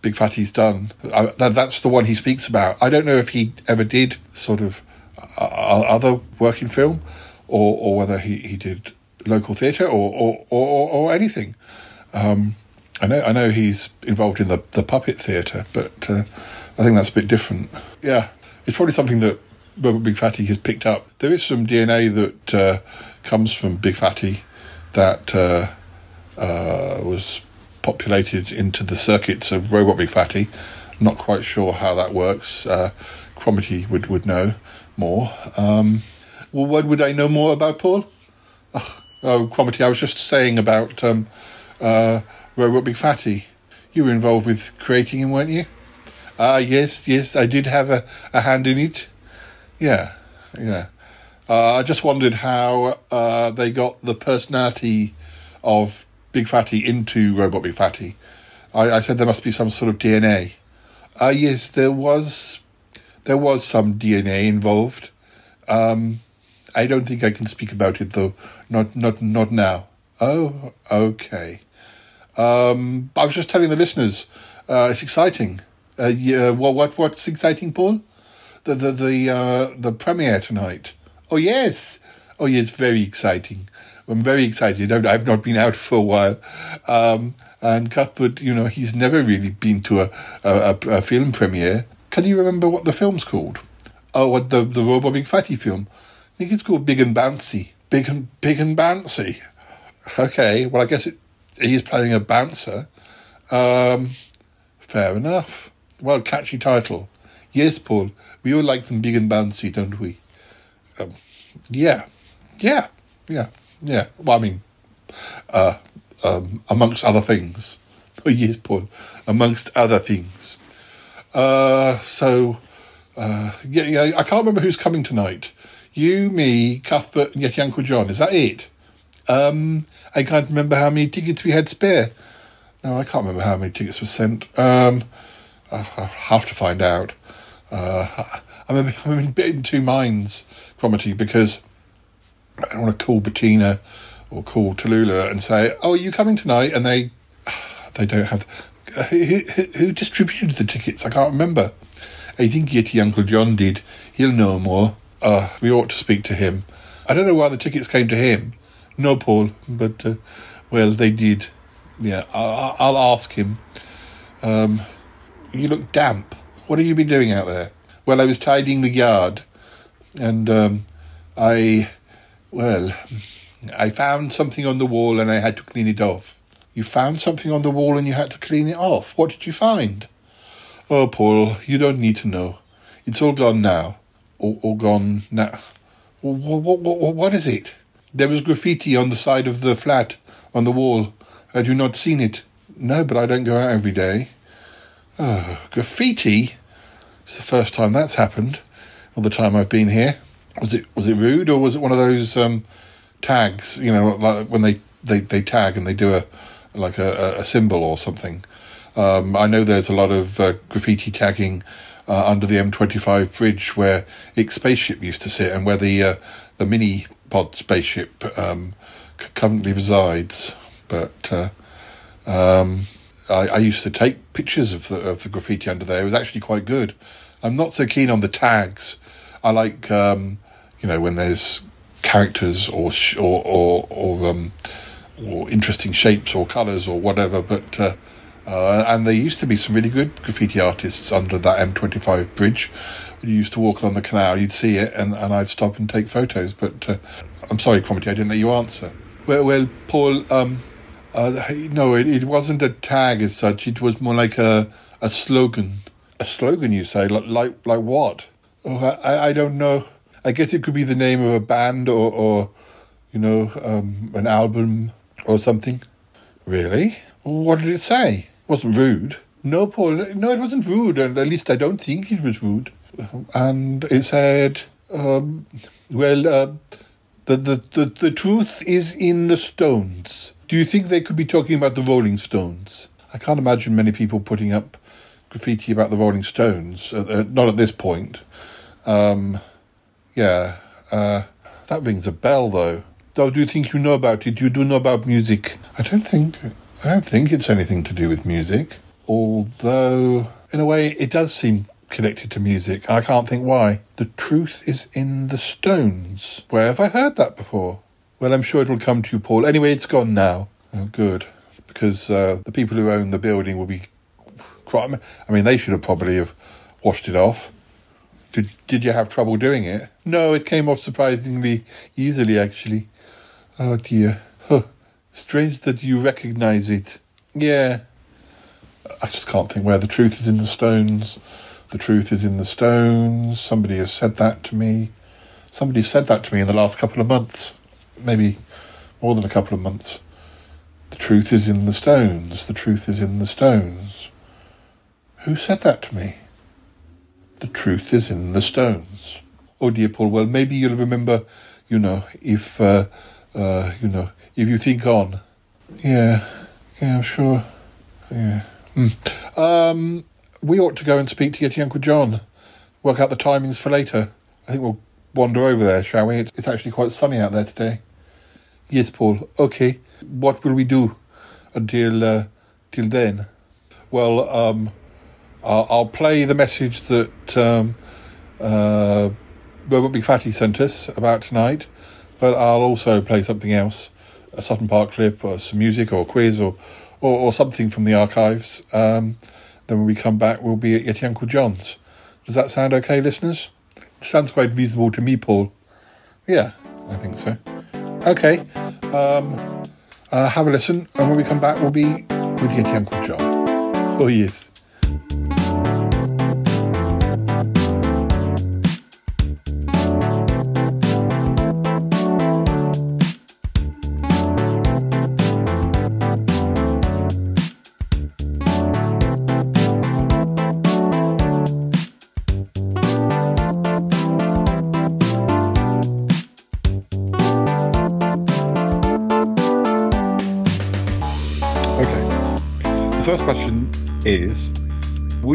[SPEAKER 8] Big Fatty's done. I, that, that's the one he speaks about. I don't know if he ever did sort of uh, other work in film, or or whether he, he did local theatre or or, or, or anything. Um, I know I know he's involved in the, the puppet theatre, but uh, I think that's a bit different. Yeah, it's probably something that Robot Big Fatty has picked up. There is some DNA that uh, comes from Big Fatty that uh, uh was populated into the circuits of Robot Big Fatty. Not quite sure how that works. Uh, Cromitty would, would know more. Um, well, what would I know more about, Paul? Oh, oh Cromitty, I was just saying about um, uh, Robot Big Fatty. You were involved with creating him, weren't you? Ah, uh, yes, yes, I did have a, a hand in it. Yeah, yeah. Uh, I just wondered how uh, they got the personality of Big Fatty into Robot Big Fatty. I, I said there must be some sort of DNA. Ah, uh, yes, there was, there was some DNA involved. Um, I don't think I can speak about it though. Not, not, not now. Oh, okay. Um, I was just telling the listeners, uh, it's exciting. Uh, yeah, what, what, what's exciting, Paul? The, the, the, uh, the premiere tonight. Oh, yes. Oh, yes, very exciting. I'm very excited. I've, I've not been out for a while. Um, and Cuthbert, you know, he's never really been to a, a, a, film premiere. Can you remember what the film's called? Oh, what the, the Robo Big Fatty film? I think it's called Big and Bouncy. Big and, big and Bouncy. Okay, well, I guess it, he's playing a bouncer. Um, fair enough. Well, catchy title. Yes, Paul, we all like them big and bouncy, don't we? Um, yeah, yeah, yeah, yeah. Well, I mean, uh, um, amongst other things. *laughs* Oh, yes, Paul, amongst other things. Uh, so, uh, yeah, yeah, I can't remember who's coming tonight. You, me, Cuthbert, and yet Uncle John. Is that it? Um, I can't remember how many tickets we had spare. No, I can't remember how many tickets were sent. Um, I'll have to find out. Uh, I'm, a, I'm a bit in two minds, Cromitty, because I don't want to call Bettina or call Tallulah and say, "Oh, are you coming tonight?" And they *sighs* they don't have. Uh, who, who, distributed the tickets? I can't remember. I think Yeti Uncle John did. He'll know more. Uh, we ought to speak to him. I don't know why the tickets came to him. No, Paul, but uh, well, they did. Yeah, I, I'll ask him. Um, you look damp. What have you been doing out there? Well, I was tidying the yard, and um, I, well, I found something on the wall and I had to clean it off. You found something on the wall and you had to clean it off. What did you find? Oh, Paul, you don't need to know. It's all gone now. All, all gone now. What, what, what is it? There was graffiti on the side of the flat, on the wall. Had you not seen it? No, but I don't go out every day. Oh, graffiti? It's the first time that's happened. All the time I've been here. Was it was it rude or was it one of those um, tags? You know, like when they, they, they tag and they do a like a, a symbol or something. Um, I know there's a lot of uh, graffiti tagging uh, under the M25 bridge where Ix spaceship used to sit and where the uh, the mini pod spaceship um, currently resides. But uh, um, I, I used to take pictures of the of the graffiti under there. It was actually quite good. I'm not so keen on the tags. I like um, you know when there's characters or sh- or or, or um, or interesting shapes or colours or whatever. But uh, uh, and there used to be some really good graffiti artists under that M25 bridge. When you used to walk along the canal, you'd see it, and, and I'd stop and take photos. But uh, I'm sorry, Cromitty, I didn't let you answer. Well, well, Paul, um, uh, no, it, it wasn't a tag as such. It was more like a a slogan. A slogan, you say? Like like, like what? Oh, I, I don't know. I guess it could be the name of a band or, or you know, um, an album or something. Really? What did it say? It wasn't rude. No, Paul. No, it wasn't rude, and at least I don't think it was rude. And it said, um, "Well, uh, the, the the the truth is in the Stones." Do you think they could be talking about the Rolling Stones? I can't imagine many people putting up graffiti about the Rolling Stones. Uh, not at this point. Um, yeah, uh, that rings a bell, though. Though, do you think you know about it? You do know about music? I don't think. I don't think it's anything to do with music. Although, in a way, it does seem connected to music. I can't think why. The truth is in the Stones. Where have I heard that before? Well, I'm sure it'll come to you, Paul. Anyway, it's gone now. Oh, good. Because uh, the people who own the building will be. I mean, they should have probably have washed it off. Did Did you have trouble doing it? No, it came off surprisingly easily, actually. Oh dear. Huh. Strange that you recognise it. Yeah. I just can't think where the truth is in the stones. The truth is in the stones. Somebody has said that to me. Somebody said that to me in the last couple of months. Maybe more than a couple of months. The truth is in the stones. The truth is in the stones. Who said that to me? The truth is in the stones. Oh dear, Paul. Well, maybe you'll remember, you know, if, uh, uh, you know, if you think on. Yeah, yeah, I'm sure. Yeah. Hmm. Um, we ought to go and speak to Yeti Uncle John. Work out the timings for later. I think we'll wander over there, shall we? It's, it's actually quite sunny out there today. Yes, Paul. Okay. What will we do? until uh, till then. Well, um, I'll, I'll play the message that um, uh, Robot Big Fatty sent us about tonight, but I'll also play something else, a Sutton Park clip, or some music, or a quiz, or or, or something from the archives. Um, then when we come back, we'll be at Yeti Uncle John's. Does that sound okay, listeners? Sounds quite reasonable to me, Paul. Yeah, I think so. Okay, um, uh, have a listen, and when we come back, we'll be with Yeti Uncle John. Oh, yes.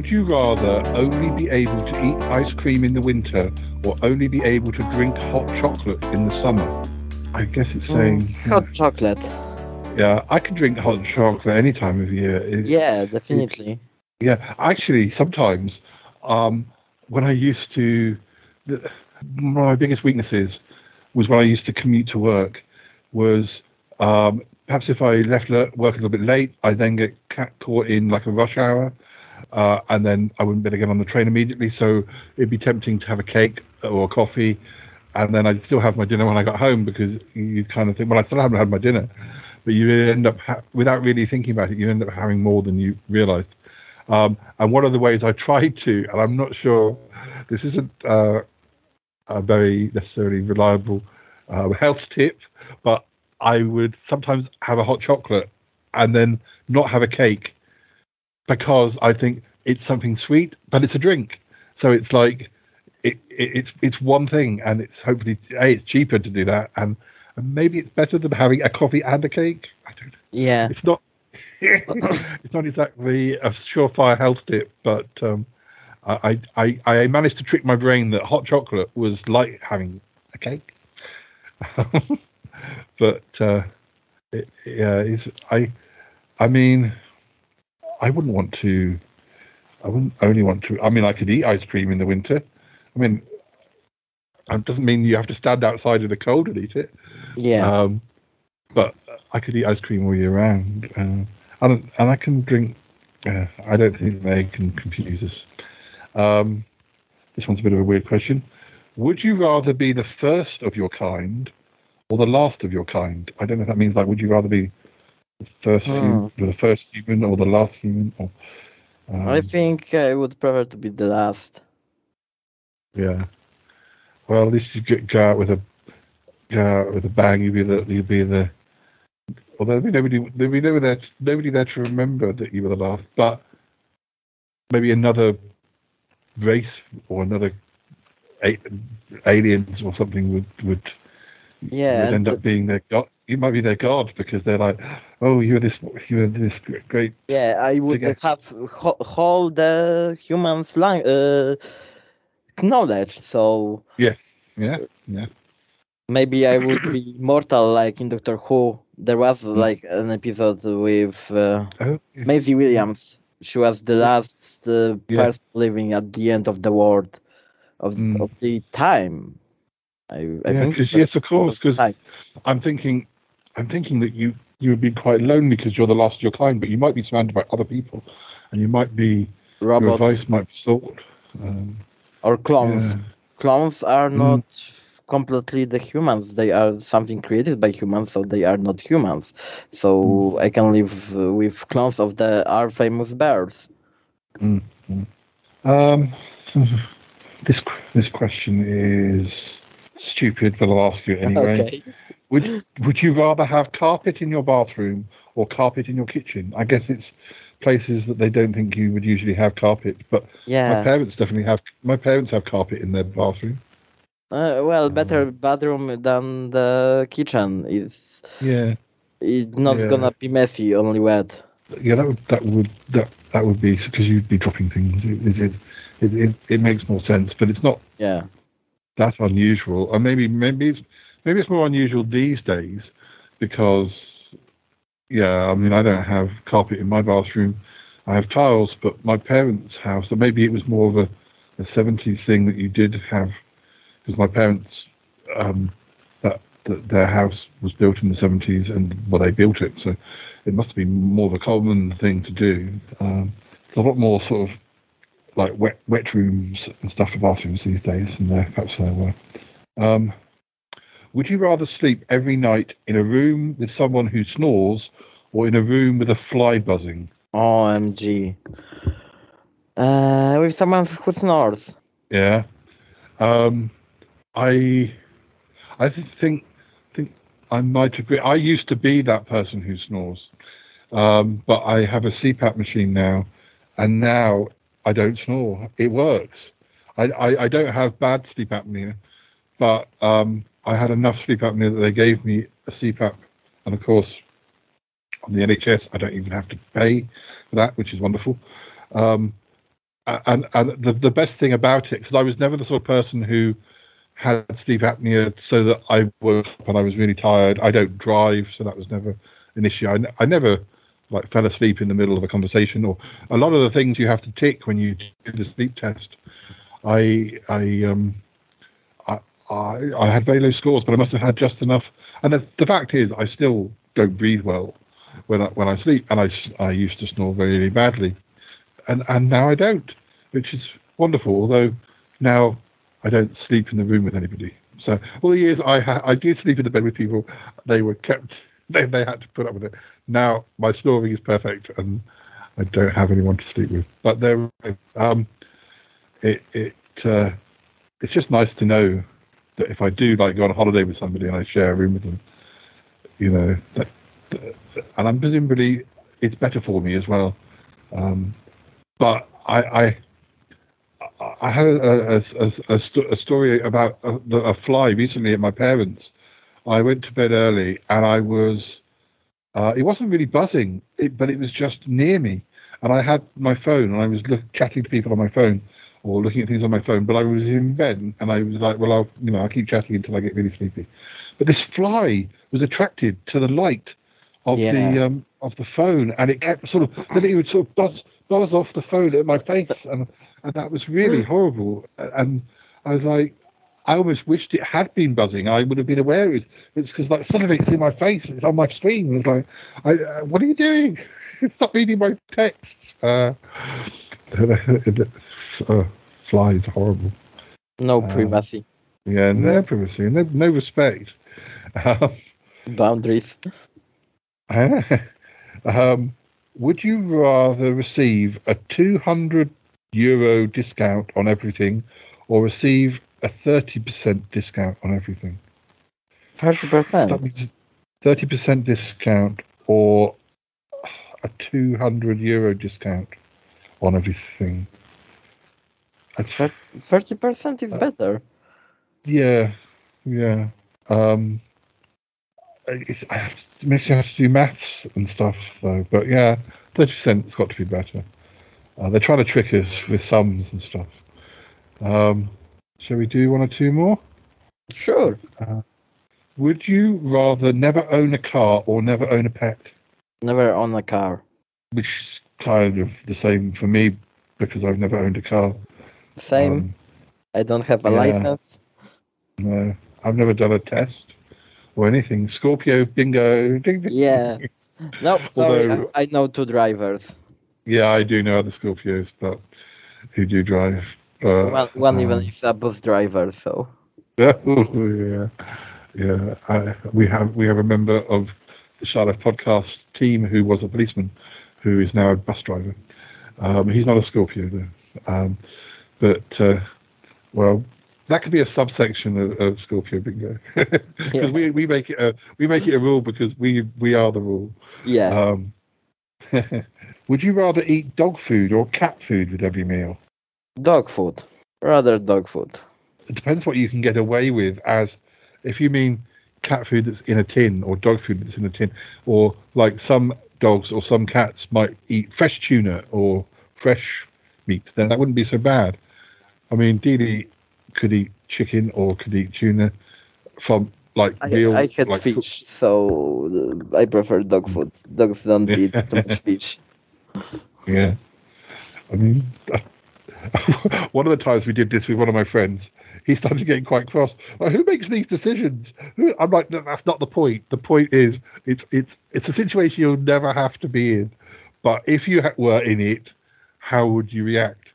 [SPEAKER 8] Would you rather only be able to eat ice cream in the winter or only be able to drink hot chocolate in the summer? I guess it's saying.
[SPEAKER 21] Hot chocolate.
[SPEAKER 8] Yeah, I can drink hot chocolate any time of year. It's-
[SPEAKER 21] Yeah, definitely.
[SPEAKER 8] yeah, actually, sometimes um, when I used to, the, one of my biggest weaknesses was when I used to commute to work. Was um, perhaps if I left work a little bit late, I then get caught in like a rush hour, uh, and then I wouldn't be able to get on the train immediately. So it'd be tempting to have a cake or a coffee, and then I'd still have my dinner when I got home because you kind of think, well, I still haven't had my dinner, but you end up ha- without really thinking about it, you end up having more than you realised. Um, and one of the ways I tried to, and I'm not sure this isn't uh, a very necessarily reliable uh, health tip, but I would sometimes have a hot chocolate and then not have a cake because I think it's something sweet, but it's a drink. So it's like it, it it's it's one thing, and it's hopefully a it's cheaper to do that, and, and maybe it's better than having a coffee and a cake. I don't.
[SPEAKER 21] Yeah.
[SPEAKER 8] It's not. *laughs* it's not exactly a surefire health tip, but um, I, I I managed to trick my brain that hot chocolate was like having a cake. *laughs* but uh, it, yeah, it's I I mean I wouldn't want to. I wouldn't only want to. I mean, I could eat ice cream in the winter. I mean, it doesn't mean you have to stand outside in the cold and eat it.
[SPEAKER 21] Yeah.
[SPEAKER 8] Um, but I could eat ice cream all year round. Uh, and, and I can drink. Uh, I don't think they can confuse us. Um, this one's a bit of a weird question. Would you rather be the first of your kind or the last of your kind? I don't know if that means like, would you rather be the first, hu- the first human or the last human? Or, um,
[SPEAKER 21] I think I would prefer to be the last.
[SPEAKER 8] Yeah. Well, at least you get, go out with a go out with a bang. You'll be the you'll be the. Although there'll be nobody there'll be nobody there nobody there to remember that you were the last, but maybe another race or another a, aliens or something would would
[SPEAKER 21] Yeah,
[SPEAKER 8] would end up being their god. You might be their god because they're like, oh, you're this you're this great.
[SPEAKER 21] Yeah, I would have ho- hold the human's lang- uh, knowledge, so
[SPEAKER 8] Yes. Yeah. Yeah.
[SPEAKER 21] maybe I would be mortal like in Doctor Who. There was like an episode with uh,
[SPEAKER 8] Oh,
[SPEAKER 21] Maisie Williams. She was the last uh,
[SPEAKER 8] Yeah.
[SPEAKER 21] person living at the end of the world of of the time. I, I
[SPEAKER 8] yeah,
[SPEAKER 21] think
[SPEAKER 8] 'cause-
[SPEAKER 21] it was
[SPEAKER 8] yes, of course. Because. I'm thinking, I'm thinking that you you would be quite lonely because you're the last of your kind, but you might be surrounded by other people, and you might be your
[SPEAKER 21] Robots.
[SPEAKER 8] advice might be sought. Um,
[SPEAKER 21] or clones.
[SPEAKER 8] yeah.
[SPEAKER 21] Clones are
[SPEAKER 8] Mm.
[SPEAKER 21] not completely the humans. They are something created by humans, so they are not humans. So
[SPEAKER 8] Mm.
[SPEAKER 21] I can live uh, with clones of the our famous bears.
[SPEAKER 8] Mm, mm. Um, *laughs* this this question is stupid, but I'll ask you anyway. *laughs*
[SPEAKER 21] Okay.
[SPEAKER 8] Would Would you rather have carpet in your bathroom or carpet in your kitchen? I guess it's places that they don't think you would usually have carpet, but
[SPEAKER 21] Yeah.
[SPEAKER 8] my parents definitely have. My parents have carpet in their bathroom.
[SPEAKER 21] Uh, well, better bathroom than the kitchen. It's
[SPEAKER 8] Yeah,
[SPEAKER 21] it's not
[SPEAKER 8] Yeah.
[SPEAKER 21] gonna be messy, only wet.
[SPEAKER 8] yeah, that would that would that that would be because you'd be dropping things. It it, it it it makes more sense, but it's not
[SPEAKER 21] Yeah.
[SPEAKER 8] that unusual. Or maybe maybe it's maybe it's more unusual these days because yeah, I mean, I don't have carpet in my bathroom. I have tiles, but my parents' house, or maybe it was more of a, a 70s thing that you did have, because my parents, um, that, that their house was built in the 70s and well, they built it, so it must be more of a common thing to do. Um, there's a lot more sort of like wet wet rooms and stuff for bathrooms these days than there perhaps there were. Um, would you rather sleep every night in a room with someone who snores or in a room with a fly buzzing?
[SPEAKER 21] OMG. Uh, with someone who snores.
[SPEAKER 8] Yeah. Um, I I think think I might agree. I used to be that person who snores, um, but I have a CPAP machine now, and now I don't snore. It works. I, I, I don't have bad sleep apnea, but um, I had enough sleep apnea that they gave me a CPAP, and of course, on the NHS, I don't even have to pay for that, which is wonderful. Um, and and the the best thing about it, because I was never the sort of person who had sleep apnea, so that I woke up and I was really tired. I don't drive, so that was never an issue. I, I never like fell asleep in the middle of a conversation, or a lot of the things you have to tick when you do the sleep test. I I um I I, had very low scores, but I must have had just enough. And the, the fact is, I still don't breathe well when I, when I sleep, and I I used to snore really badly, and and now I don't, which is wonderful. Although now I don't sleep in the room with anybody. So all the years I ha- I did sleep in the bed with people, they were kept. *laughs* They they had to put up with it. Now my snoring is perfect, and I don't have anyone to sleep with. But there, um, it it uh, it's just nice to know that if I do like go on a holiday with somebody and I share a room with them, you know, that, that and I'm presumably it's better for me as well. Um, but I, I I had a, a, a, a, a story about a, a fly recently at my parents. I went to bed early and I was, uh, it wasn't really buzzing, it, but it was just near me. And I had my phone and I was look, chatting to people on my phone or looking at things on my phone, but I was in bed and I was like, well, I'll, you know, I'll keep chatting until I get really sleepy. But this fly was attracted to the light of
[SPEAKER 21] Yeah.
[SPEAKER 8] the um, of the phone, and it kept sort of then it would sort of buzz buzz off the phone at my face, and and that was really horrible. And I was like, I almost wished it had been buzzing. I would have been aware it was. It's because like some of it's in my face, it's on my screen. It's like, I, uh, what are you doing? *laughs* Stop reading my texts. Uh, *laughs* *laughs* uh, flies horrible.
[SPEAKER 21] No
[SPEAKER 8] Um,
[SPEAKER 21] privacy.
[SPEAKER 8] Yeah, no privacy, no no respect. Um,
[SPEAKER 21] Boundaries. *laughs*
[SPEAKER 8] um, would you rather receive a 200 euro discount on everything or receive a 30% discount on everything?
[SPEAKER 21] 30%?
[SPEAKER 8] That means 30% discount or a 200 euro discount on everything.
[SPEAKER 21] Thirty percent is better.
[SPEAKER 8] Yeah, yeah. Um, it's, I have to, makes you have to do maths and stuff though. But yeah, thirty percent's got to be better. Uh, they're trying to trick us with sums and stuff. Um, shall we do one or two more?
[SPEAKER 21] Sure.
[SPEAKER 8] Uh, would you rather never own a car or never own a pet?
[SPEAKER 21] Never own a car.
[SPEAKER 8] Which is kind of the same for me because I've never owned a car.
[SPEAKER 21] Same.
[SPEAKER 8] Um,
[SPEAKER 21] I don't have a
[SPEAKER 8] yeah.
[SPEAKER 21] license.
[SPEAKER 8] No, I've never done a test or anything. Scorpio, bingo. Ding, ding.
[SPEAKER 21] Yeah. No, *laughs* sorry.
[SPEAKER 8] Although-
[SPEAKER 21] I, I know two drivers.
[SPEAKER 8] Yeah, I do know other Scorpios, but who do drive. But,
[SPEAKER 21] One, one even
[SPEAKER 8] um,
[SPEAKER 21] is a bus driver, so. *laughs*
[SPEAKER 8] yeah, yeah. I, we have we have a member of the Charlotte podcast team who was a policeman, who is now a bus driver. Um, he's not a Scorpio though, um, but uh, well, that could be a subsection of, of Scorpio bingo *laughs* because we, we make it a we make it a rule because we we are the rule.
[SPEAKER 21] Yeah.
[SPEAKER 8] Um, *laughs* would you rather eat dog food or cat food with every meal?
[SPEAKER 21] Dog food. Rather dog food.
[SPEAKER 8] it depends what you can get away with as if you mean cat food that's in a tin or dog food that's in a tin or like some dogs or some cats might eat fresh tuna or fresh meat then that wouldn't be so bad i mean Dee could eat chicken or could eat tuna from like
[SPEAKER 21] I,
[SPEAKER 8] real.
[SPEAKER 21] I had
[SPEAKER 8] like,
[SPEAKER 21] fish, so uh, I prefer dog food. Dogs don't eat *laughs* too much fish.
[SPEAKER 8] Yeah. I mean, *laughs* one of the times we did this with one of my friends, he started getting quite cross. Like, who makes these decisions? I'm like, no, that's not the point. The point is, it's it's it's a situation you'll never have to be in. But if you ha- were in it, how would you react?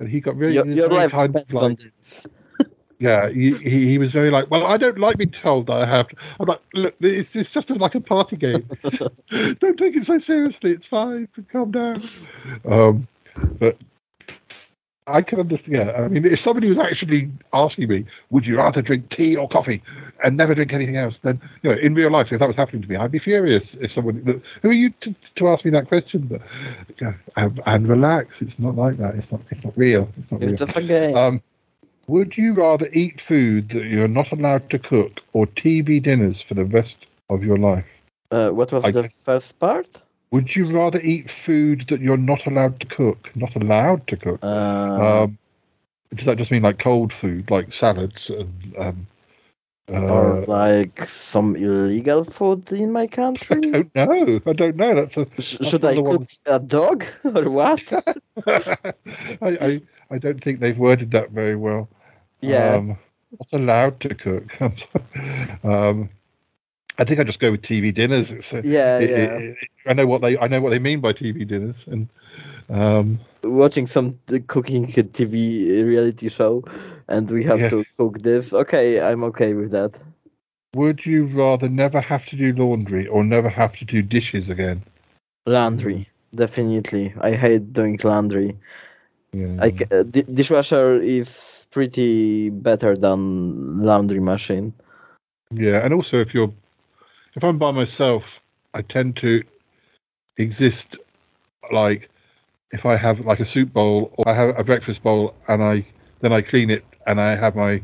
[SPEAKER 8] And he got really,
[SPEAKER 21] Your, your
[SPEAKER 8] very
[SPEAKER 21] life
[SPEAKER 8] kind of
[SPEAKER 21] depends on
[SPEAKER 8] like, yeah, he, he he was very like, well, I don't like being told that I have. To. I'm like, look, it's it's just like a party game. *laughs* *laughs* don't take it so seriously. It's fine. Calm down. Um, but I can understand. Yeah, I mean, if somebody was actually asking me, would you rather drink tea or coffee and never drink anything else, then you know, in real life, if that was happening to me, I'd be furious. If someone, who are you to, to ask me that question? But yeah, and, and relax. It's not like that. It's not. It's not real. It's not real.
[SPEAKER 21] It's just a game.
[SPEAKER 8] Um, would you rather eat food that you're not allowed to cook or TV dinners for the rest of your life?
[SPEAKER 21] Uh, what was
[SPEAKER 8] I
[SPEAKER 21] the
[SPEAKER 8] guess-
[SPEAKER 21] first part?
[SPEAKER 8] Would you rather eat food that you're not allowed to cook? Not allowed to cook.
[SPEAKER 21] Uh,
[SPEAKER 8] Um, does that just mean like cold food, like salads and um,
[SPEAKER 21] or
[SPEAKER 8] uh,
[SPEAKER 21] like some illegal food in my *laughs* country?
[SPEAKER 8] I don't know. I don't know. That's a. That's
[SPEAKER 21] should I cook a dog *laughs* or what? *laughs*
[SPEAKER 8] I, I I don't think they've worded that very well.
[SPEAKER 21] Yeah.
[SPEAKER 8] Um, not allowed to cook. Um, I think I just go with TV dinners. Uh,
[SPEAKER 21] Yeah,
[SPEAKER 8] it-
[SPEAKER 21] yeah.
[SPEAKER 8] it- it- I know what they I know what they mean by TV dinners, and um,
[SPEAKER 21] Watching some cooking TV reality show, and we have
[SPEAKER 8] Yeah.
[SPEAKER 21] to cook this. Okay, I'm okay with that.
[SPEAKER 8] would you rather never have to do laundry or never have to do dishes again?
[SPEAKER 21] Laundry, definitely. I hate doing laundry.
[SPEAKER 8] Yeah.
[SPEAKER 21] Ca- uh, di- dishwasher is pretty better than laundry machine.
[SPEAKER 8] Yeah, and also if you're if I'm by myself, I tend to exist like if I have like a soup bowl or I have a breakfast bowl and I then I clean it and I have my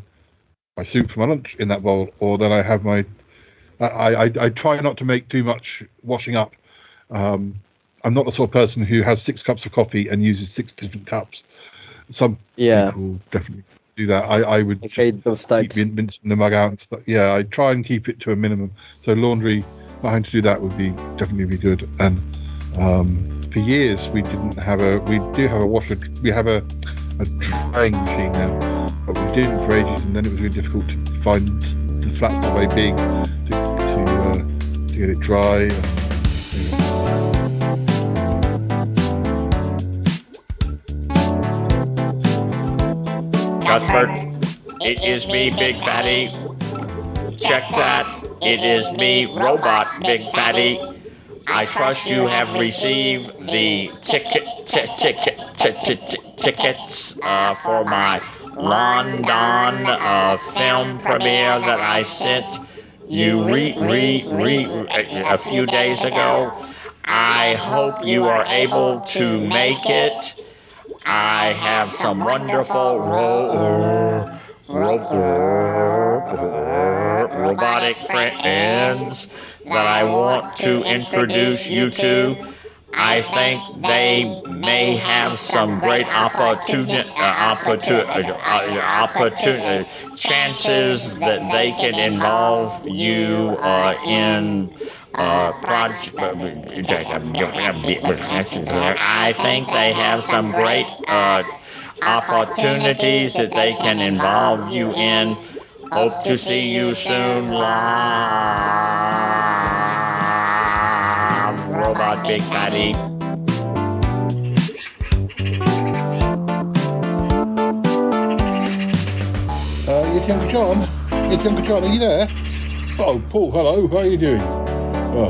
[SPEAKER 8] my soup for my lunch in that bowl, or then I have my I I, I try not to make too much washing up. Um, I'm not the sort of person who has six cups of coffee and uses six different cups. Some
[SPEAKER 21] Yeah.
[SPEAKER 8] people definitely do that. I, I would
[SPEAKER 21] hate those
[SPEAKER 8] keep the mug out and stuff. Yeah, I try and keep it to a minimum. So laundry, not having to do that would be definitely be good. And um, for years we didn't have a. We do have a washer. We have a, a drying machine now, but we didn't for ages, and then it was really difficult to find the flat's not very big to to, uh, to get it dry.
[SPEAKER 1] Cuthbert, it is me, Big Fatty. Check that. It is me, Robot Big Fatty. I trust you have received the ticket, ticket, ti- ti- ti- tickets uh, for my London uh, film premiere that I sent you re, re, re, a few days ago. I hope you are able to make it. I have some wonderful ro- ro- robotic friends that I want to introduce you to. I think they may have some great opportunity, uh, opportunity, uh, opportunity, chances that they can involve you uh, in uh. I think they have some great uh, opportunities that they can involve you in. Hope to see you soon live. Big Fatty.
[SPEAKER 8] Uh, it's Uncle John. It's Uncle John. Are you there? Oh, Paul. Hello. How are you doing? Oh,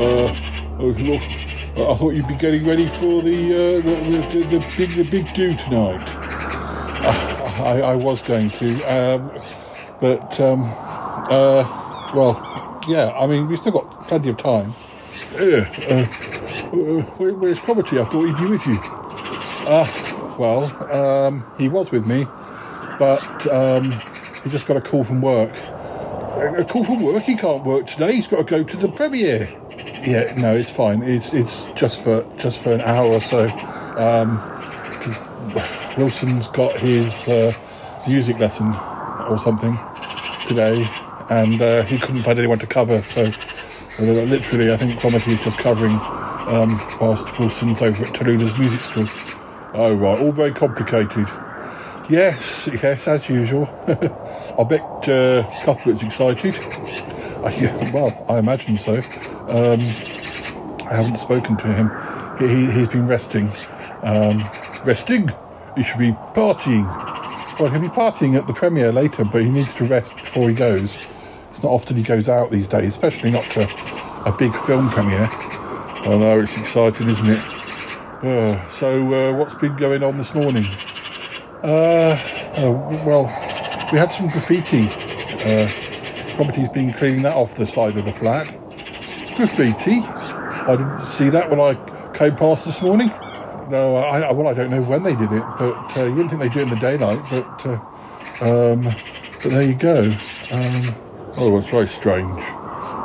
[SPEAKER 8] uh, oh, look, I thought you'd be getting ready for the uh, the, the, the, the big the big do tonight. Uh, I, I was going to, um, but um, uh, well, yeah. I mean, we've still got plenty of time. Yeah. Uh, uh, where's Poverty? I thought he'd be with you. Uh, well, um, he was with me, but um, he just got a call from work. A call from work? He can't work today. He's got to go to the premiere. Yeah, no, it's fine. It's it's just for just for an hour or so. Um, Wilson's got his uh, music lesson or something today, and uh, he couldn't find anyone to cover. So uh, literally, I think Cromitty is just covering um, whilst Wilson's over at Tallulah's music school. Oh right, all very complicated. Yes, yes, as usual. *laughs* I bet uh, Cuthbert's excited. Well, I imagine so. Um, I haven't spoken to him. He, he's been resting. Um, resting? He should be partying. Well, he'll be partying at the premiere later, but he needs to rest before he goes. It's not often he goes out these days, especially not to a big film premiere. I know, it's exciting, isn't it? Uh, so, uh, what's been going on this morning? Uh, oh, well, we had some graffiti. Uh, Cromitty's been cleaning that off the side of the flat. Graffiti? I didn't see that when I came past this morning. No, I, I well, I don't know when they did it, but uh, you wouldn't think they do it in the daylight. But uh, um, but there you go. Um, oh, that's very strange.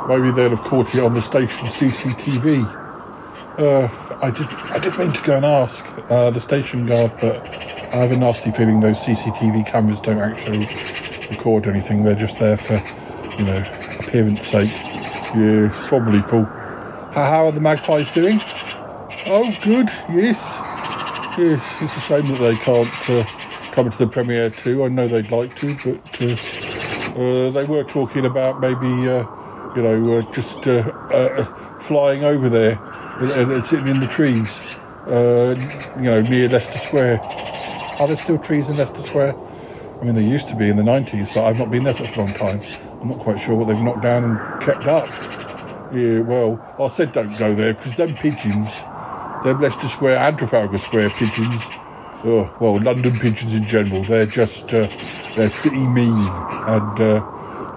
[SPEAKER 8] Maybe they'll have caught it on the station CCTV. Uh, I did I did mean to go and ask uh, the station guard, but I have a nasty feeling those CCTV cameras don't actually record anything. They're just there for you know appearance sake. Yeah, probably, Paul. How, are the magpies doing? Oh, good. Yes, yes. It's a shame that they can't uh, come to the premiere too. I know they'd like to, but uh, they were talking about maybe, uh, you know, uh, just flying over there and, and sitting in the trees, you know, near Leicester Square. Are there still trees in Leicester Square? I mean, there used to be in the 90s, but I've not been there such a long time. I'm not quite sure what they've knocked down and kept up. Yeah, well, I said don't go there because them pigeons, them Leicester Square and Trafalgar Square pigeons, oh, well, London pigeons in general, they're just, uh, they're pretty mean. And uh,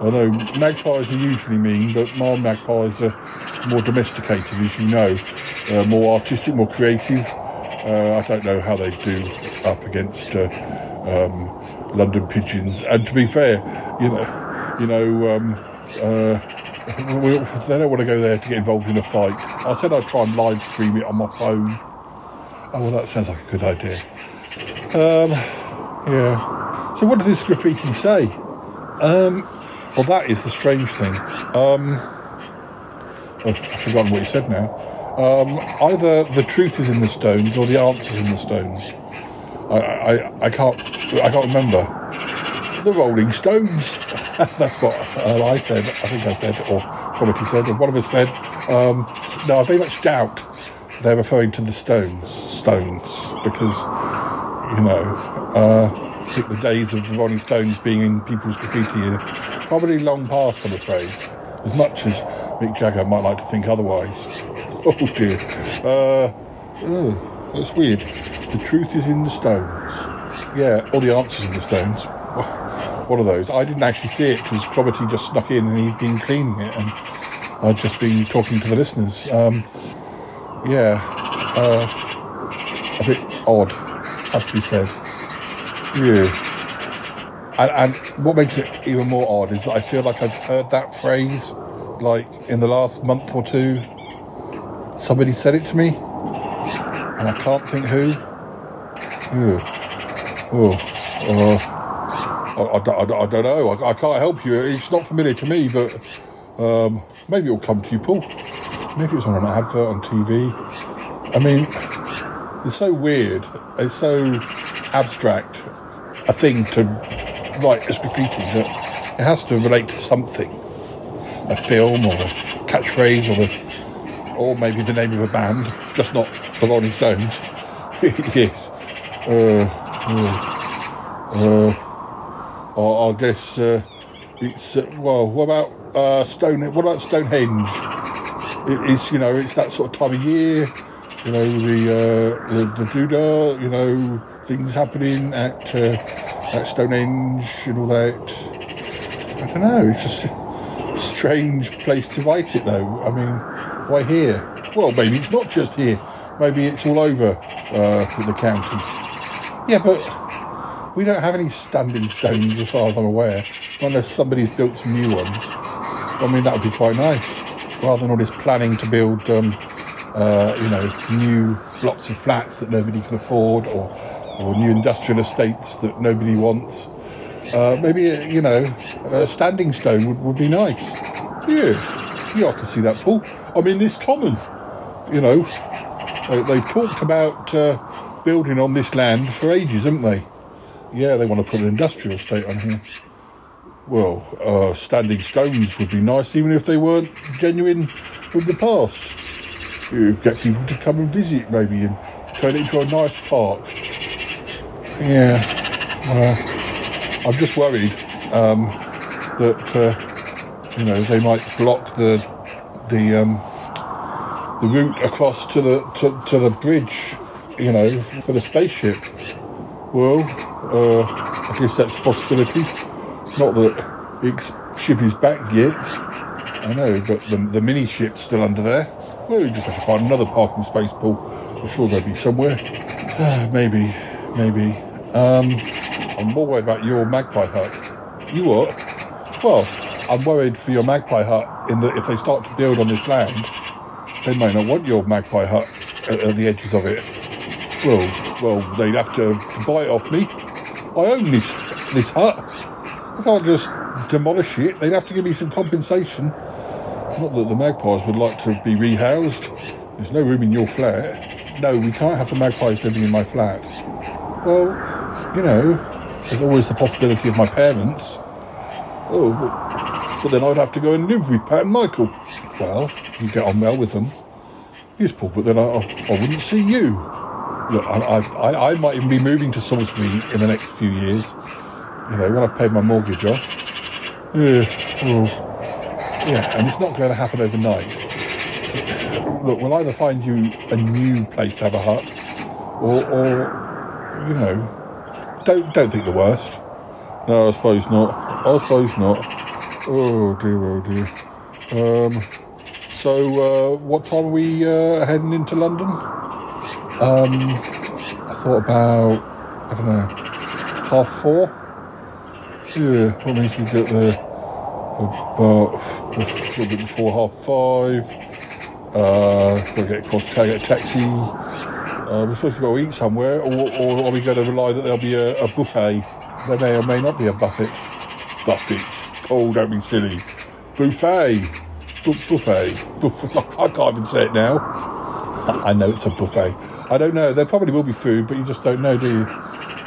[SPEAKER 8] I know magpies are usually mean, but my magpies are more domesticated, as you know, uh, more artistic, more creative. Uh, I don't know how they do up against uh, um, London pigeons. And to be fair, you know, you know, um, uh, we, they don't want to go there to get involved in a fight. I said I'd try and live stream it on my phone. Oh, well, that sounds like a good idea. Um, yeah. So, what did this graffiti say? Um, well, that is the strange thing. Um, oh, I've forgotten what he said now. Um, either the truth is in the stones or the answer's in the stones. I, I, I can't I can't remember. The Rolling Stones. *laughs* That's what uh, I said. I think I said, or Cromitty said, or one of us said. Um, no, I very much doubt they're referring to the Stones. Stones, because you know, uh, Think the days of the Rolling Stones being in people's graffiti are probably long past. I'm afraid. As much as Mick Jagger might like to think otherwise. *laughs* Oh dear. Uh, oh, that's weird. The truth is in the stones. Yeah, all the answers in the stones. *laughs* What are those? I didn't actually see it because Cromitty just snuck in and he'd been cleaning it, and I'd just been talking to the listeners. Um, yeah, uh, a bit odd, has to be said. Yeah. And, and what makes it even more odd is that I feel like I've heard that phrase like in the last month or two. Somebody said it to me, and I can't think who. Ooh. Oh, uh, I, I, I, I don't know. I, can't help you. It's not familiar to me, but um, maybe it'll come to you, Paul. Maybe it was on an advert on TV. I mean, it's so weird. It's so abstract a thing to write as graffiti that it has to relate to something. A film or a catchphrase or the or maybe the name of a band, just not the Rolling Stones. *laughs* yes. Uh, uh, uh, I guess uh, it's uh, well. What about uh, Stone? What about Stonehenge? It is you know it's that sort of time of year. You know the the, the. You know things happening at uh, at Stonehenge and all that. I don't know. It's just a strange place to write it though. I mean, why here? Well, maybe it's not just here. Maybe it's all over uh, the county. Yeah, but we don't have any standing stones as far as I'm aware, unless somebody's built some new ones. I mean, that would be quite nice, rather than all this planning to build, um, uh, you know, new blocks of flats that nobody can afford, or or new industrial estates that nobody wants. Uh, maybe, you know, a standing stone would, would be nice. Yeah, yeah, I can see that, Paul. I mean, this common, you know. They, they've talked about uh, building on this land for ages, haven't they? Yeah, they want to put an industrial estate on here. Well, uh, standing stones would be nice, even if they weren't genuine from the past. You get people to come and visit, maybe, and turn it into a nice park. Yeah, well, I'm just worried um, that uh, you know they might block the the um, the route across to the to, to the bridge, you know, for the spaceship. Well, uh, I guess that's a possibility. Not that the ship is back yet. I know, but the, the mini ship's still under there. Well, we just have to find another parking space, Paul. I'm sure they'll be somewhere. *sighs* maybe, maybe. Um, I'm more worried about your magpie hut. You what? Well, I'm worried for your magpie hut in that if they start to build on this land, they may not want your magpie hut at, at the edges of it. Well, well, they'd have to buy it off me. I own this this hut. I can't just demolish it. They'd have to give me some compensation. Not that the magpies would like to be rehoused. There's no room in your flat. No, we can't have the magpies living in my flat. Well, you know, there's always the possibility of my parents. Oh, but, but then I'd have to go and live with Pat and Michael. Well, you get on well with them. Yes, Paul, but then I, I, I wouldn't see you. Look, I, I, I might even be moving to Salisbury in the next few years. You know, when I've paid my mortgage off. Yeah, well, yeah, and it's not going to happen overnight. Look, we'll either find you a new place to have a hut, or, or you know, don't don't think the worst. No, I suppose not. I suppose not. Oh dear, oh dear. Um, so, uh, what time are we uh, heading into London? Um, I thought about, I don't know, half four. Yeah, what means we get there about a little bit before half five. Uh, we'll get across, get a taxi. Uh, we're supposed to go eat somewhere, or, or are we going to rely that there'll be a, a buffet? There may or may not be a buffet. Buffet. Oh, don't be silly. Buffet. Bu- buffet. *laughs* I can't even say it now. I, know it's a buffet. I don't know. There probably will be food, but you just don't know, do you?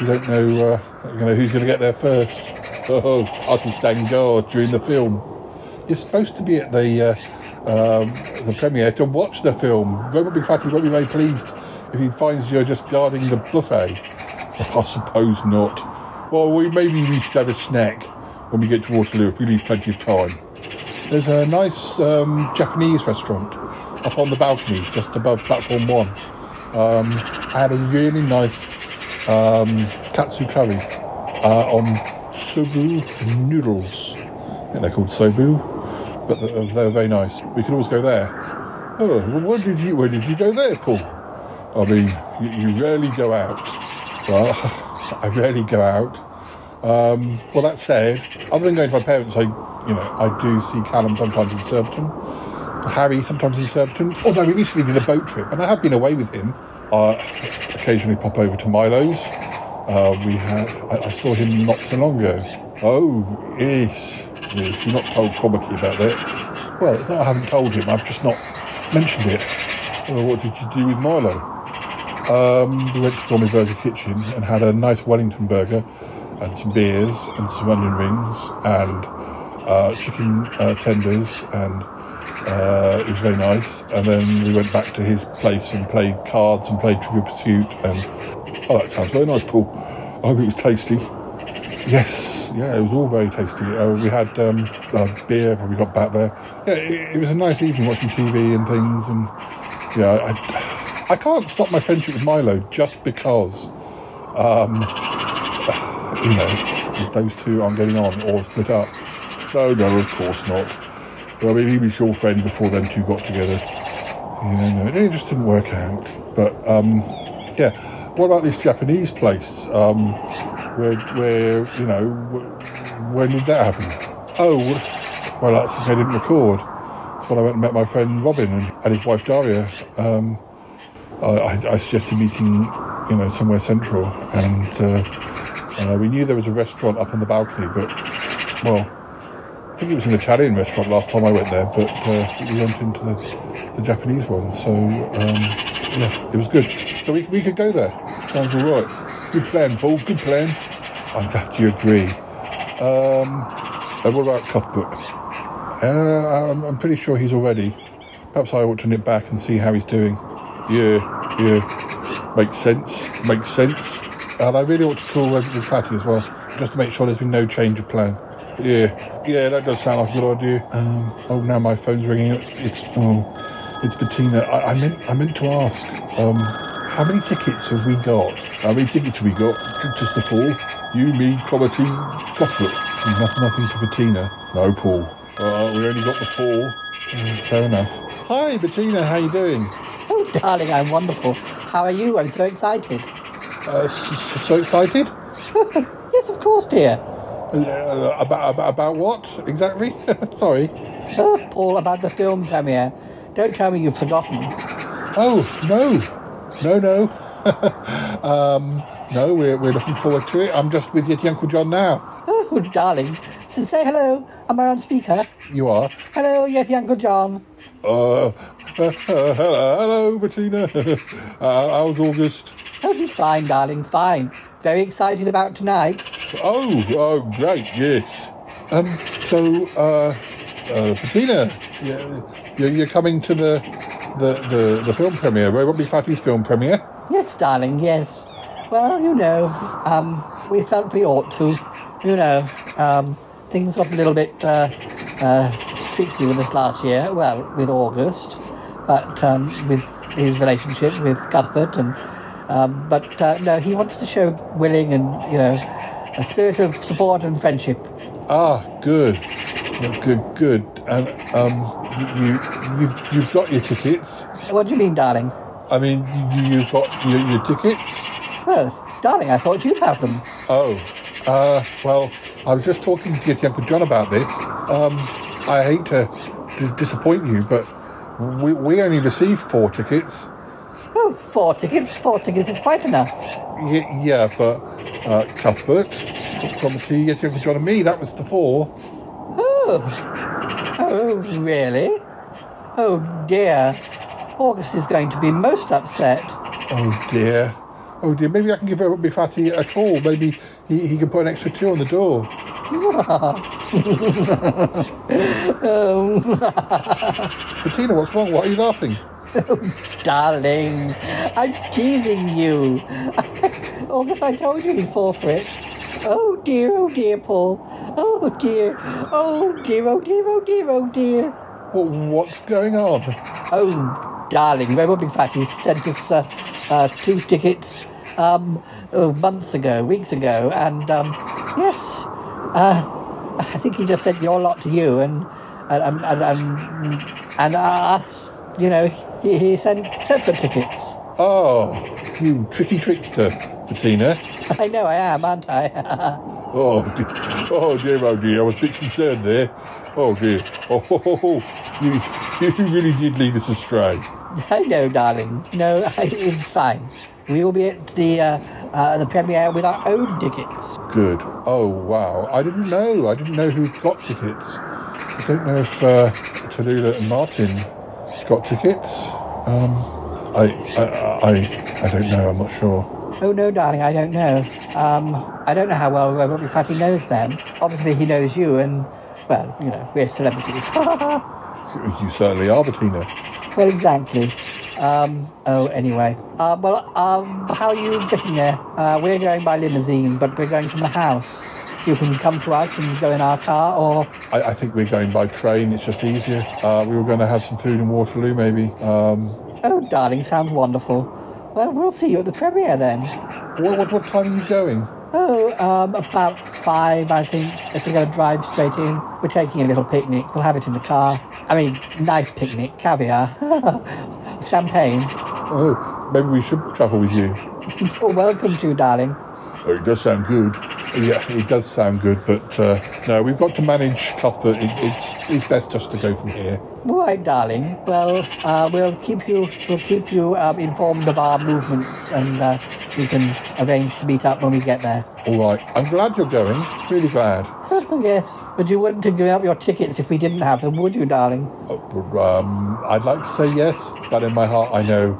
[SPEAKER 8] You don't know, uh, you know who's going to get there first. Oh, I can stand guard during the film. You're supposed to be at the uh, um, the premiere to watch the film. Robot Fatty won't be very pleased if he finds you're just guarding the buffet. I suppose not. Well, we maybe we should have a snack when we get to Waterloo if we leave plenty of time. There's a nice um, Japanese restaurant up on the balcony just above platform one. Um, I had a really nice um, katsu curry uh, on soba noodles. I think they're called soba, but they're, they're very nice. We could always go there. Oh, where did you where did you go there, Paul? I mean, you, you rarely go out. Well, *laughs* I rarely go out. Um, well, that said, other than going to my parents, I, you know, I do see Callum sometimes in Surbiton, Harry sometimes in Surbiton. Although we recently did a boat trip, and I have been away with him. I occasionally pop over to Milo's. Uh, we had, I, I saw him not so long ago. Oh, yes, yes. You're not told Cromitty about that. Well, I haven't told him. I've just not mentioned it. Well, what did you do with Milo? Um, we went to Gourmet Burger Kitchen and had a nice Wellington burger and some beers and some onion rings and uh, chicken uh, tenders and uh, it was very nice. And then we went back to his place and played cards and played Trivial Pursuit and oh, that sounds very nice, Paul. I hope it was tasty. Yes, yeah, it was all very tasty. Uh, we had um, uh, beer when we got back there. Yeah, it, it was a nice evening watching TV and things and yeah, I, I can't stop my friendship with Milo just because, um, *sighs* you know, those two aren't getting on or split up. No, no, of course not. I mean, he was your friend before them two got together. Yeah, it just didn't work out. But, um, yeah. What about this Japanese place? Um, where, where, you know, when did that happen? Oh, well, that's I didn't record when I went and met my friend Robin and, and his wife Daria. Um, I, I, suggested meeting, you know, somewhere central, and uh, Uh, we knew there was a restaurant up on the balcony, but well, I think it was an Italian restaurant last time I went there, but uh, we went into the, the Japanese one, so um, yeah, it was good. So we, we could go there. Sounds all right. Good plan, Paul. Good plan. I'm glad you agree. Um, and what about Cuthbert? Uh, I'm, I'm pretty sure he's already. Perhaps I ought to nip back and see how he's doing. Yeah, yeah. Makes sense. Makes sense. And I really ought to call Reverend Fatty as well, just to make sure there's been no change of plan. Yeah, yeah, that does sound like a good idea. Um, oh, now my phone's ringing. It's, it's oh, it's Bettina. I, I meant, I meant to ask. Um, how many tickets have we got? How many tickets have we got? Just the four. You, me, Cromitty, Cuthbert. Nothing, nothing to Bettina. No, Paul. Uh, we only got the four. Fair enough. Hi, Bettina. How you doing?
[SPEAKER 22] Oh, *laughs* darling, I'm wonderful. How are you? I'm so excited.
[SPEAKER 8] Uh, so excited? *laughs*
[SPEAKER 22] yes, of course, dear.
[SPEAKER 8] Uh, about, about about what exactly? *laughs* Sorry.
[SPEAKER 22] Oh, Paul, about the film premiere. Don't tell me you've forgotten.
[SPEAKER 8] Oh no, no, no. um, no, we're we're looking forward to it. I'm just with Yeti Uncle John now.
[SPEAKER 22] Oh, darling. So say hello. Am I on speaker?
[SPEAKER 8] You are.
[SPEAKER 22] Hello, Yeti Uncle John.
[SPEAKER 8] Uh, uh, uh, hello, *laughs* hello, Bettina. *laughs* uh, how's August?
[SPEAKER 22] Oh, he's fine, darling, fine. Very excited about tonight.
[SPEAKER 8] Oh, oh, great, yes. Um, so, uh, uh, Bettina, you're, you're you're coming to the the, the, the film premiere, Robot Big Fatty's film premiere?
[SPEAKER 22] Yes, darling, yes. Well, you know, um, we felt we ought to. You know, um, things got a little bit uh, uh, tricksy with us last year. Well, with August, but um, with his relationship with Cuthbert, and um, but uh, no, he wants to show willing and you know a spirit of support and friendship.
[SPEAKER 8] Ah, good, good, good. And um, you you've you've got your tickets.
[SPEAKER 22] What do you mean, darling?
[SPEAKER 8] I mean, you, you've got your, your tickets.
[SPEAKER 22] Well, darling, I thought you'd have them.
[SPEAKER 8] Oh, uh, well, I was just talking to your Uncle John about this. Um, I hate to d- disappoint you, but we, we only received four tickets.
[SPEAKER 22] Oh, four tickets. Four tickets is quite enough.
[SPEAKER 8] Y- yeah, but uh, Cuthbert, Cromitty, Yeti Uncle John, and me, that was the four.
[SPEAKER 22] Oh. Oh, really? Oh, dear. August is going to be most upset.
[SPEAKER 8] Oh dear. Oh dear. Maybe I can give Big Fatty a call. Maybe he, he can put an extra two on the door.
[SPEAKER 22] oh. *laughs*
[SPEAKER 8] Bettina, what's wrong? Why are you laughing?
[SPEAKER 22] Oh, *laughs* darling, I'm teasing you. August, I told you he'd fall for it. Oh dear, oh dear, Paul. Oh dear, oh dear, oh dear, oh dear, oh dear.
[SPEAKER 8] Well, what's going on?
[SPEAKER 22] Oh, darling, Robot Big Fatty sent us uh, uh, two tickets um, oh, months ago, weeks ago, and um, yes, uh, I think he just sent your lot to you, and and and and, and us, you know, he, he sent separate tickets.
[SPEAKER 8] Oh, you tricky trickster, Bettina. *laughs*
[SPEAKER 22] I know I am, aren't I? *laughs*
[SPEAKER 8] oh, dear. oh dear, oh dear, I was a bit concerned there. Oh dear. Oh, ho, ho, ho. You, *laughs* you really did lead us astray.
[SPEAKER 22] I know, darling. No, it's fine. We will be at the uh, uh, the premiere with our own tickets.
[SPEAKER 8] Good. Oh wow, I didn't know. I didn't know who got tickets. I don't know if uh, Tallulah and Martin got tickets. Um, I, I, I, I don't know. I'm not sure.
[SPEAKER 22] Oh no, darling, I don't know. Um, I don't know how well Big Fatty knows them. Obviously, he knows you, and well, you know, we're celebrities. *laughs*
[SPEAKER 8] You certainly are, Bettina.
[SPEAKER 22] well, exactly. Um, oh, anyway. Uh, well, um, how are you getting there? Uh, we're going by limousine, but we're going from the house. You can come to us and go in our car, or
[SPEAKER 8] I, I think we're going by train. It's just easier. Uh, we were going to have some food in Waterloo, maybe. Um,
[SPEAKER 22] oh, darling, sounds wonderful. Well, we'll see you at the premiere then.
[SPEAKER 8] what, what, what time are you going?
[SPEAKER 22] Oh, um, about five, I think. If we're going to drive straight in, we're taking a little picnic. We'll have it in the car. I mean, nice picnic, caviar, *laughs* champagne.
[SPEAKER 8] Oh, maybe we should travel with you. *laughs*
[SPEAKER 22] You're welcome to, darling.
[SPEAKER 8] Oh, it does sound good. Yeah, it does sound good, but uh, no, we've got to manage Cuthbert. It, it's it's best just to go from here.
[SPEAKER 22] All right, darling. Well, uh, we'll keep you we'll keep you um, informed of our movements, and uh, we can arrange to meet up when we get there.
[SPEAKER 8] All right, I'm glad you're going. Really glad. *laughs*
[SPEAKER 22] yes, but you wouldn't have given up your tickets if we didn't have them, would you, darling?
[SPEAKER 8] Um, I'd like to say yes, but in my heart, I know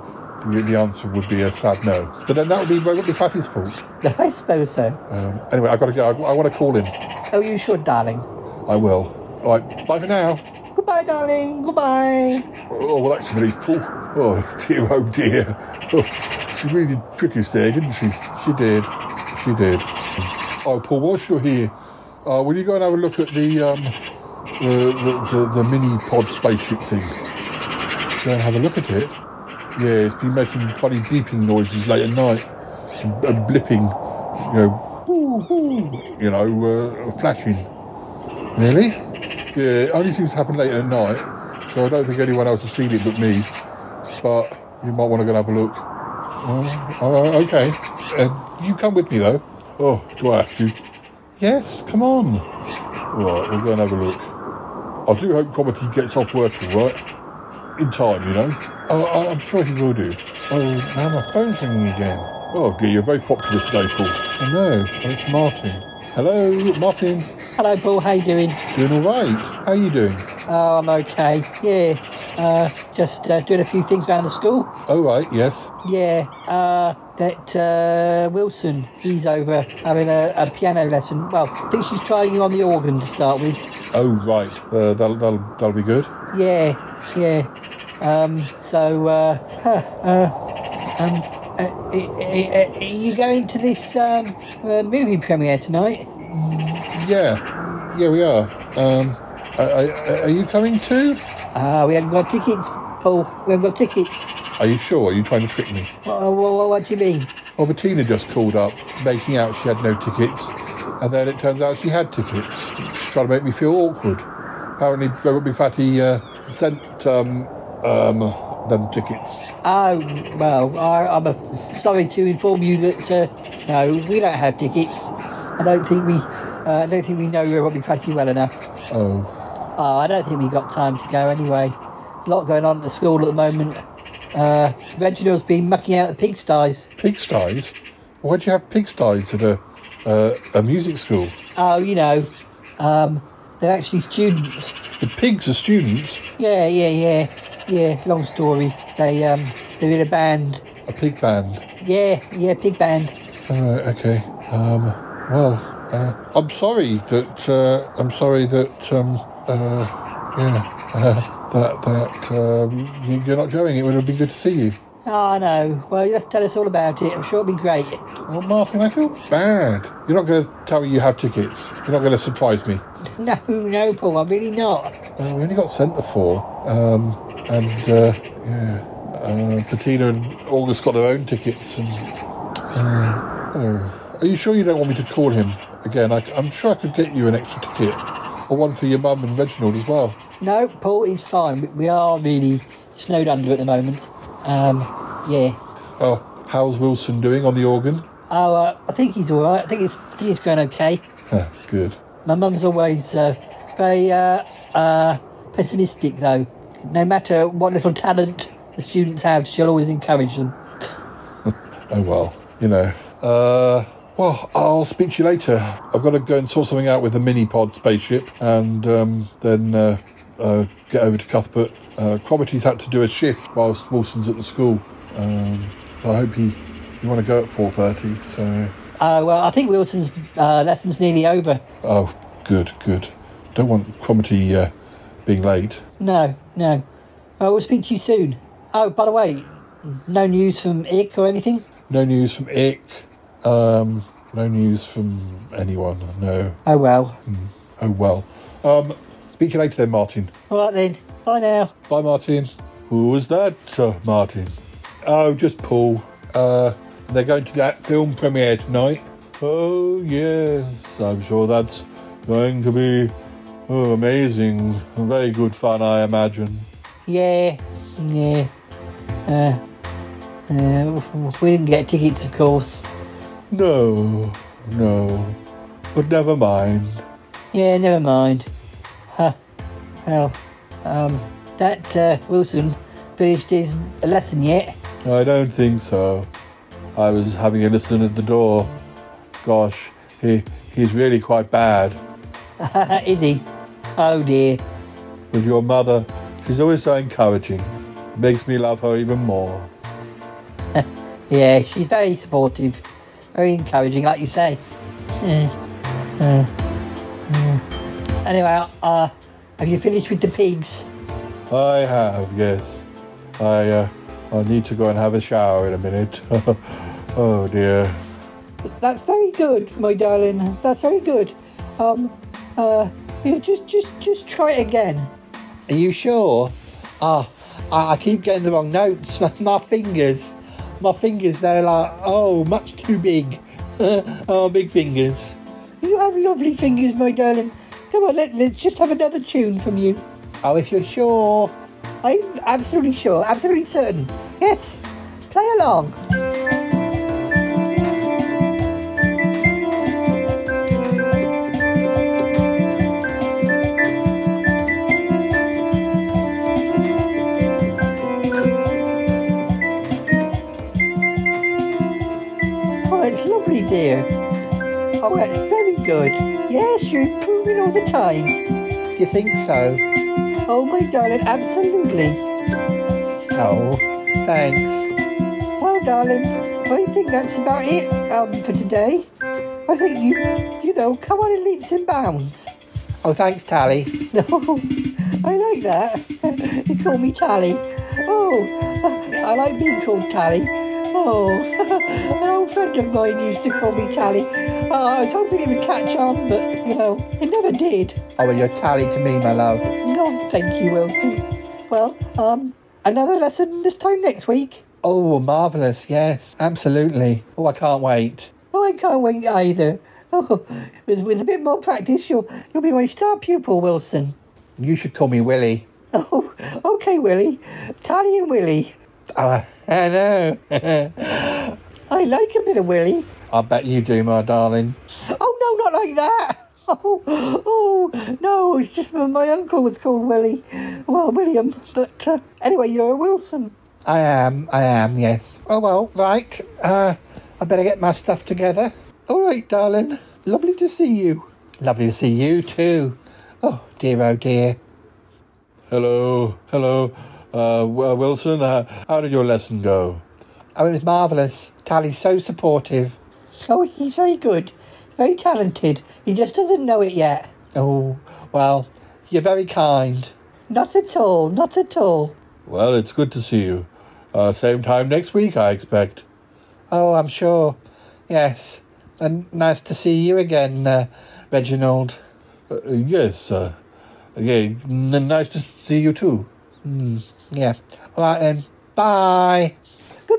[SPEAKER 8] the, the answer would be a sad no. But then that would be Robot Fatty's fault. *laughs*
[SPEAKER 22] I suppose so.
[SPEAKER 8] Um, anyway, I've got to go. I, I want to call him.
[SPEAKER 22] Oh, you should, darling.
[SPEAKER 8] I will. All right, bye for now.
[SPEAKER 22] Goodbye, darling. Goodbye.
[SPEAKER 8] Oh, well, that's really cool. Oh, dear, oh, dear. Oh, she really did trick us there, didn't she? She did. She did. Oh, Paul, whilst you're here, uh, will you go and have a look at the, um, the, the, the, the mini pod spaceship thing? Go and have a look at it. Yeah, it's been making funny beeping noises late at night and, blipping, you know, you know, uh, flashing. Really? Yeah, it only seems to happen late at night, so I don't think anyone else has seen it but me. But you might want to go and have a look. Oh, oh, okay. Uh, you come with me though. Oh, do I have to? Yes, come on. All right, we'll go and have a look. I do hope Cromitty gets off work all right. In time, you know. Oh, I- I'm sure he will do. Oh, now my phone's ringing again. Oh dear, you're very popular today, Paul. I know. It's Martin. Hello, Martin.
[SPEAKER 22] Hello, Paul. How you doing?
[SPEAKER 8] Doing all right. How are you doing?
[SPEAKER 22] Oh, I'm okay. Yeah. Uh, just uh, doing a few things around the school.
[SPEAKER 8] Oh right, yes.
[SPEAKER 22] Yeah. Uh, that uh, Wilson, he's over having a, a piano lesson. Well, I think she's trying you on the organ to start with.
[SPEAKER 8] Oh right. Uh, that'll that'll that'll be good.
[SPEAKER 22] Yeah. Yeah. Um, so, uh, huh, uh, um, uh, are you going to this um, uh, movie premiere tonight?
[SPEAKER 8] Yeah. Yeah, we are. Um, are, are, are you coming too?
[SPEAKER 22] Ah, we haven't got tickets, Paul. We haven't got tickets.
[SPEAKER 8] Are you sure? Are you trying to trick me?
[SPEAKER 22] What, what, what do you mean?
[SPEAKER 8] Well, Bettina just called up, making out she had no tickets, and then it turns out she had tickets. She's trying to make me feel awkward. Apparently, Robot Big Fatty uh, sent um, um, them tickets.
[SPEAKER 22] Oh, well, I, I'm uh, sorry to inform you that uh, no, we don't have tickets. I don't think we, uh, I don't think we know Robbie Fatty well enough.
[SPEAKER 8] Oh,
[SPEAKER 22] Oh, I don't think we got time to go anyway. A lot going on at the school at the moment. Uh, Reginald's been mucking out the pigsties.
[SPEAKER 8] pigsties? Why'd you have pigsties at a uh, a music school?
[SPEAKER 22] Oh, you know, um, they're actually students.
[SPEAKER 8] The pigs are students.
[SPEAKER 22] Yeah, yeah, yeah, yeah. Long story. They um, they're in a band.
[SPEAKER 8] A pig band.
[SPEAKER 22] Yeah, yeah, pig band.
[SPEAKER 8] All right, okay. Um, well, uh, I'm sorry that uh, I'm sorry that um, uh, yeah uh, that that um, you- you're not going. It would have been good to see you.
[SPEAKER 22] Oh, I know. Well, you have to tell us all about it. I'm sure it'll be great.
[SPEAKER 8] Well, Martin, I feel bad. You're not going to tell me you have tickets. You're not going to surprise me. *laughs*
[SPEAKER 22] No, no, Paul, I'm really not.
[SPEAKER 8] Uh, we only got sent the four, um, and uh, yeah, uh, Bettina and August got their own tickets. And uh, oh. are you sure you don't want me to call him again? I, I'm sure I could get you an extra ticket, or one for your mum and Reginald as well.
[SPEAKER 22] No, Paul, it's fine. We- are really snowed under at the moment. Um, yeah.
[SPEAKER 8] Oh, how's Wilson doing on the organ?
[SPEAKER 22] Oh, uh, I think he's all right. I think it's, I think it's going okay.
[SPEAKER 8] Good.
[SPEAKER 22] My mum's always uh, very uh, uh, pessimistic, though. No matter what little talent the students have, she'll always encourage them. *laughs*
[SPEAKER 8] Oh well, you know. Uh, well, I'll speak to you later. I've got to go and sort something out with the mini pod spaceship, and um, then uh, uh, get over to Cuthbert. Uh, Cromitty's had to do a shift whilst Wilson's at the school, um, so I hope he. You want to go at four thirty? So,
[SPEAKER 22] Uh, well, I think Wilson's uh, lesson's nearly over.
[SPEAKER 8] oh, good, good. Don't want Cromitty uh, being late.
[SPEAKER 22] No, no. Uh, we'll speak to you soon. Oh, by the way, no news from Ick or anything?
[SPEAKER 8] No news from Ick. Um, no news from anyone. No.
[SPEAKER 22] Oh, well.
[SPEAKER 8] Oh well. Um, speak to you later then, Martin.
[SPEAKER 22] All right then. Bye now.
[SPEAKER 8] Bye, Martin. Who was that, uh, Martin? Oh, just Paul. Uh, they're going to that film premiere tonight. Oh, yes. I'm sure that's going to be oh, amazing. Very good fun, I imagine.
[SPEAKER 22] Yeah, yeah. Uh, uh, we didn't get tickets, of course.
[SPEAKER 8] No, no. but never mind.
[SPEAKER 22] Yeah, never mind. Huh. Well, um, that uh, Wilson finished his lesson yet?
[SPEAKER 8] I don't think so. I was having a listen at the door. Gosh, he he's really quite bad. *laughs*
[SPEAKER 22] Is he? Oh dear.
[SPEAKER 8] With your mother, she's always so encouraging. Makes me love her even more. *laughs*
[SPEAKER 22] Yeah, she's very supportive, very encouraging, like you say. Yeah. Uh, uh. Anyway, uh, have you finished with the pigs?
[SPEAKER 8] I have, yes. I uh, I need to go and have a shower in a minute. *laughs* oh dear.
[SPEAKER 22] That's very good, my darling. That's very good. Um, uh, yeah, just, just, just try it again. Are you sure? Ah, I, I keep getting the wrong notes. *laughs* My fingers, my fingers, they're like, oh, much too big. *laughs* oh, big fingers. You have lovely fingers, my darling. Come on, let, let's just have another tune from you. Oh, if you're sure. I'm absolutely sure, absolutely certain. Yes, play along. Lovely, dear. Oh, that's very good. Yes, you're improving all the time. Do you think so? Oh, my darling, absolutely. Oh, thanks. Well, darling, I think that's about it um, for today. I think you, you know, come on in leaps and bounds. Oh, thanks, Tally. *laughs* Oh, I like that. *laughs* you call me Tally. Oh, *laughs* I like being called Tally. Oh, old friend of mine used to call me Tally. Oh, I was hoping it would catch on, but, you know, it never did. Oh, well, you're Tally to me, my love. Oh, thank you, Wilson. Well, um, another lesson this time next week. Oh, marvellous, yes, absolutely. Oh, I can't wait. Oh, I can't wait either. Oh, with, with a bit more practice, you'll, you'll be my star pupil, Wilson. You should call me Willie. Oh, okay, Willie. Tally and Willie. Oh, *laughs* I know. *laughs* I like a bit of Willie. I bet you do, my darling. Oh, no, not like that. *laughs* Oh, oh, no, it's just my- my uncle was called Willie. Well, William, but uh, anyway, you're a Wilson. I am, I am, yes. Oh, well, right. Uh, I better get my stuff together. All right, darling. Lovely to see you. Lovely to see you, too. Oh, dear, oh, dear.
[SPEAKER 8] Hello, hello. Uh, Wilson, uh, how did your lesson go?
[SPEAKER 22] Oh, it was marvellous. Tally's so supportive. Oh, he's very good. Very talented. He just doesn't know it yet. Oh, well, you're very kind. Not at all, not at all.
[SPEAKER 8] Well, it's good to see you. Uh, same time next week, I expect.
[SPEAKER 22] Oh, I'm sure. Yes. And nice to see you again, uh, Reginald.
[SPEAKER 8] Uh, yes, uh, again, n- nice to see you too.
[SPEAKER 22] Mm, yeah. All right then. Bye.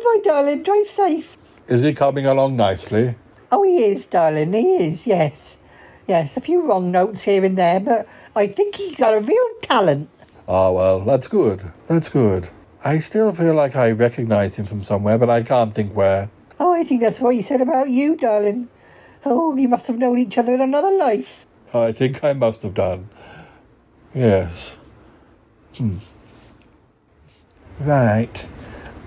[SPEAKER 22] Goodbye, darling. Drive safe.
[SPEAKER 8] Is he coming along nicely?
[SPEAKER 22] Oh, he is, darling. He is, yes. Yes, a few wrong notes here and there, but I think he's got a real talent.
[SPEAKER 8] Ah, well, that's good. That's good. I still feel like I recognize him from somewhere, but I can't think where.
[SPEAKER 22] Oh, I think that's what he said about you, darling. Oh, you must have known each other in another life.
[SPEAKER 8] I think I must have done. Yes. Hmm.
[SPEAKER 22] Right.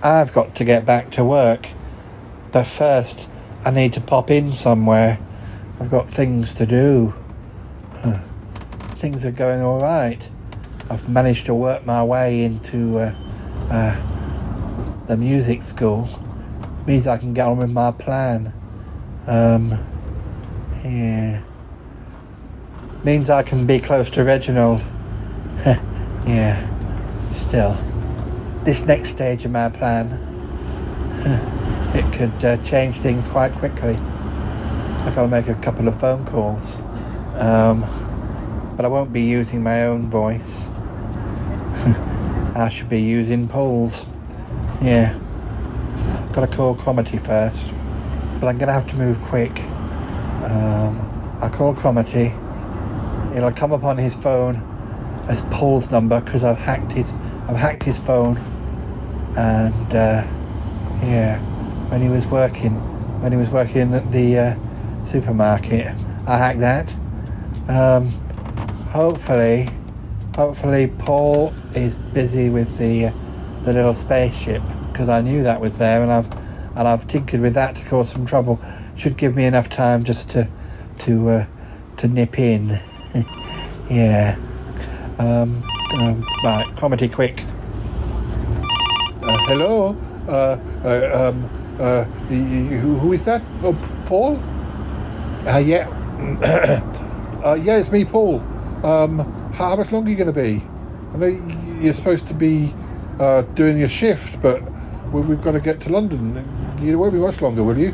[SPEAKER 22] I've got to get back to work. But first, I need to pop in somewhere. I've got things to do. Huh. Things are going all right. I've managed to work my way into uh, uh, the music school. Means I can get on with my plan. Um, yeah. Means I can be close to Reginald. *laughs* yeah. Still, this next stage of my plan, *laughs* it could uh, change things quite quickly. I've got to make a couple of phone calls. Um, but I won't be using my own voice. *laughs* I should be using Paul's. Yeah. Got to call Cromitty first. But I'm going to have to move quick. Um, I call Cromitty. It'll come up on his phone as Paul's number because I've hacked his I've hacked his phone. And uh, yeah, when he was working when he was working at the uh, supermarket, I hacked that. Um, hopefully, hopefully Paul is busy with the uh, the little spaceship because I knew that was there, and I've and I've tinkered with that to cause some trouble. Should give me enough time just to to uh, to nip in. *laughs* yeah. Um, um, right, Cromitty quick. Hello. Uh, uh, um, uh, who, is that? Oh, Paul? Uh, yeah. *clears throat* uh, yeah, it's me, Paul. Um, how, much longer are you going to be? I know you're supposed to be uh, doing your shift, but we, we've got to get to London. You won't be much longer, will you?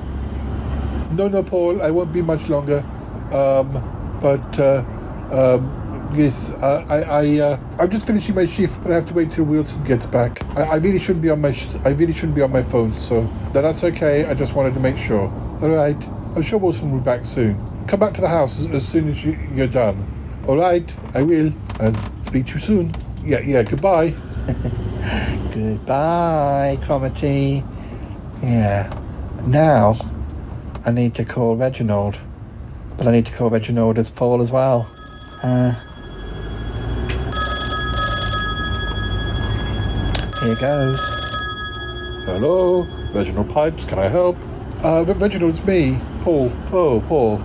[SPEAKER 22] No, no, Paul, I won't be much longer. Um, but uh, um, yes, uh, I, I, uh, I'm just finishing my shift, but I have to wait till Wilson gets back. I, I really shouldn't be on my, sh- I really shouldn't be on my phone. So no, that's okay. I just wanted to make sure. All right, I'm sure Wilson will be back soon. Come back to the house as, as soon as you, you're done. All right, I will. And speak to you soon. Yeah, yeah. Goodbye. *laughs* Goodbye, Cromitty. Yeah. Now, I need to call Reginald. But I need to call Reginald as Paul as well. Uh, here goes. Hello, Reginald Pipes, can I help? Uh, Reginald, it's me, Paul. Oh, Paul.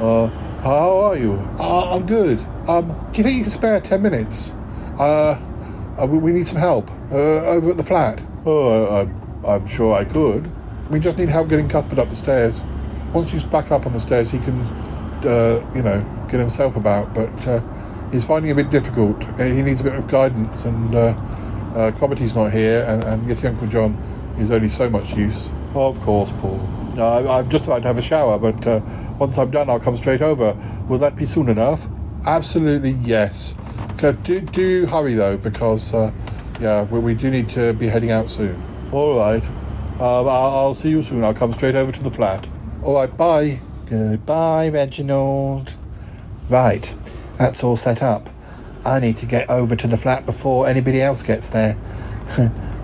[SPEAKER 22] Uh, how are you? Uh, I'm good. Um, do you think you can spare 10 minutes? Uh, uh, we, need some help. Uh, over at the flat. Oh, I'm, I'm sure I could. We just need help getting Cuthbert up the stairs. Once he's back up on the stairs, he can, uh, you know, get himself about. But uh, he's finding it a bit difficult. Uh, he needs a bit of guidance, and uh, uh, Cromitty's not here, and, and Yeti Uncle John is only so much use. Oh, of course, Paul. No, I, I'm just about to have a shower, but uh, once I'm done, I'll come straight over. Will that be soon enough? Absolutely, yes. Okay, do, do hurry though, because uh, yeah, we, we do need to be heading out soon. All right. Um, I'll, I'll see you soon. I'll come straight over to the flat. All right. Bye. Goodbye, Reginald. Right. That's all set up. I need to get over to the flat before anybody else gets there. *laughs*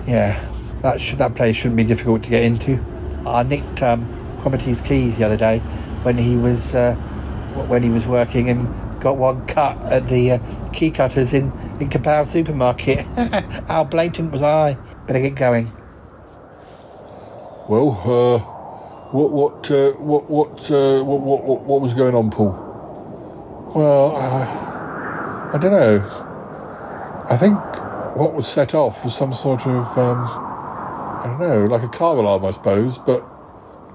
[SPEAKER 22] yeah, that should, that place shouldn't be difficult to get into. I nicked um, Cromitty's keys the other day when he was uh, when he was working and got one cut at the uh, key cutters in in Kapow supermarket. *laughs* How blatant was I? Better get going.
[SPEAKER 8] Well, uh, what what uh, what what, uh, what what what what was going on, Paul? Well, uh, I don't know. I think what was set off was some sort of um, I don't know, like a car alarm, I suppose, but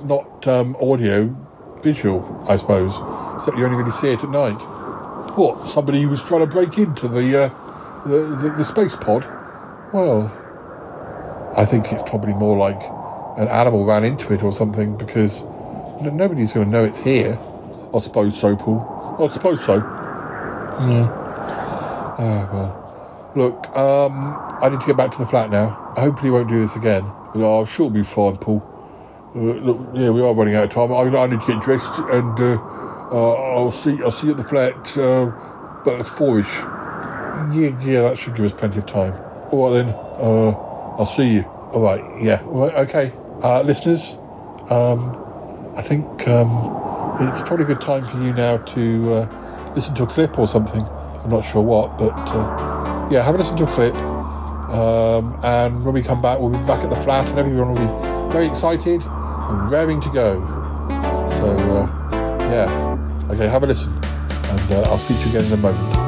[SPEAKER 8] not um, audio, visual, I suppose. Except you only really see it at night. What? Somebody was trying to break into the uh, the, the the space pod? Well, I think it's probably more like an animal ran into it or something because nobody's going to know it's here. I suppose so, Paul. I suppose so. Yeah. Oh, well. Look, um, I need to get back to the flat now. Hopefully won't do this again. Oh, I'm sure it'll be fine, Paul. Uh, look, yeah, we are running out of time. I, I need to get dressed and uh, uh, I'll see I'll see you at the flat, uh, but it's fourish. Yeah, yeah, that should give us plenty of time. All right then, uh, I'll see you. All right, yeah, all right, okay. Uh, listeners, um, I think um, it's probably a good time for you now to uh, listen to a clip or something. I'm not sure what, but uh, yeah, have a listen to a clip. Um, and when we come back, we'll be back at the flat, and everyone will be very excited and raring to go. So uh, yeah, okay, have a listen, and uh, I'll speak to you again in a moment.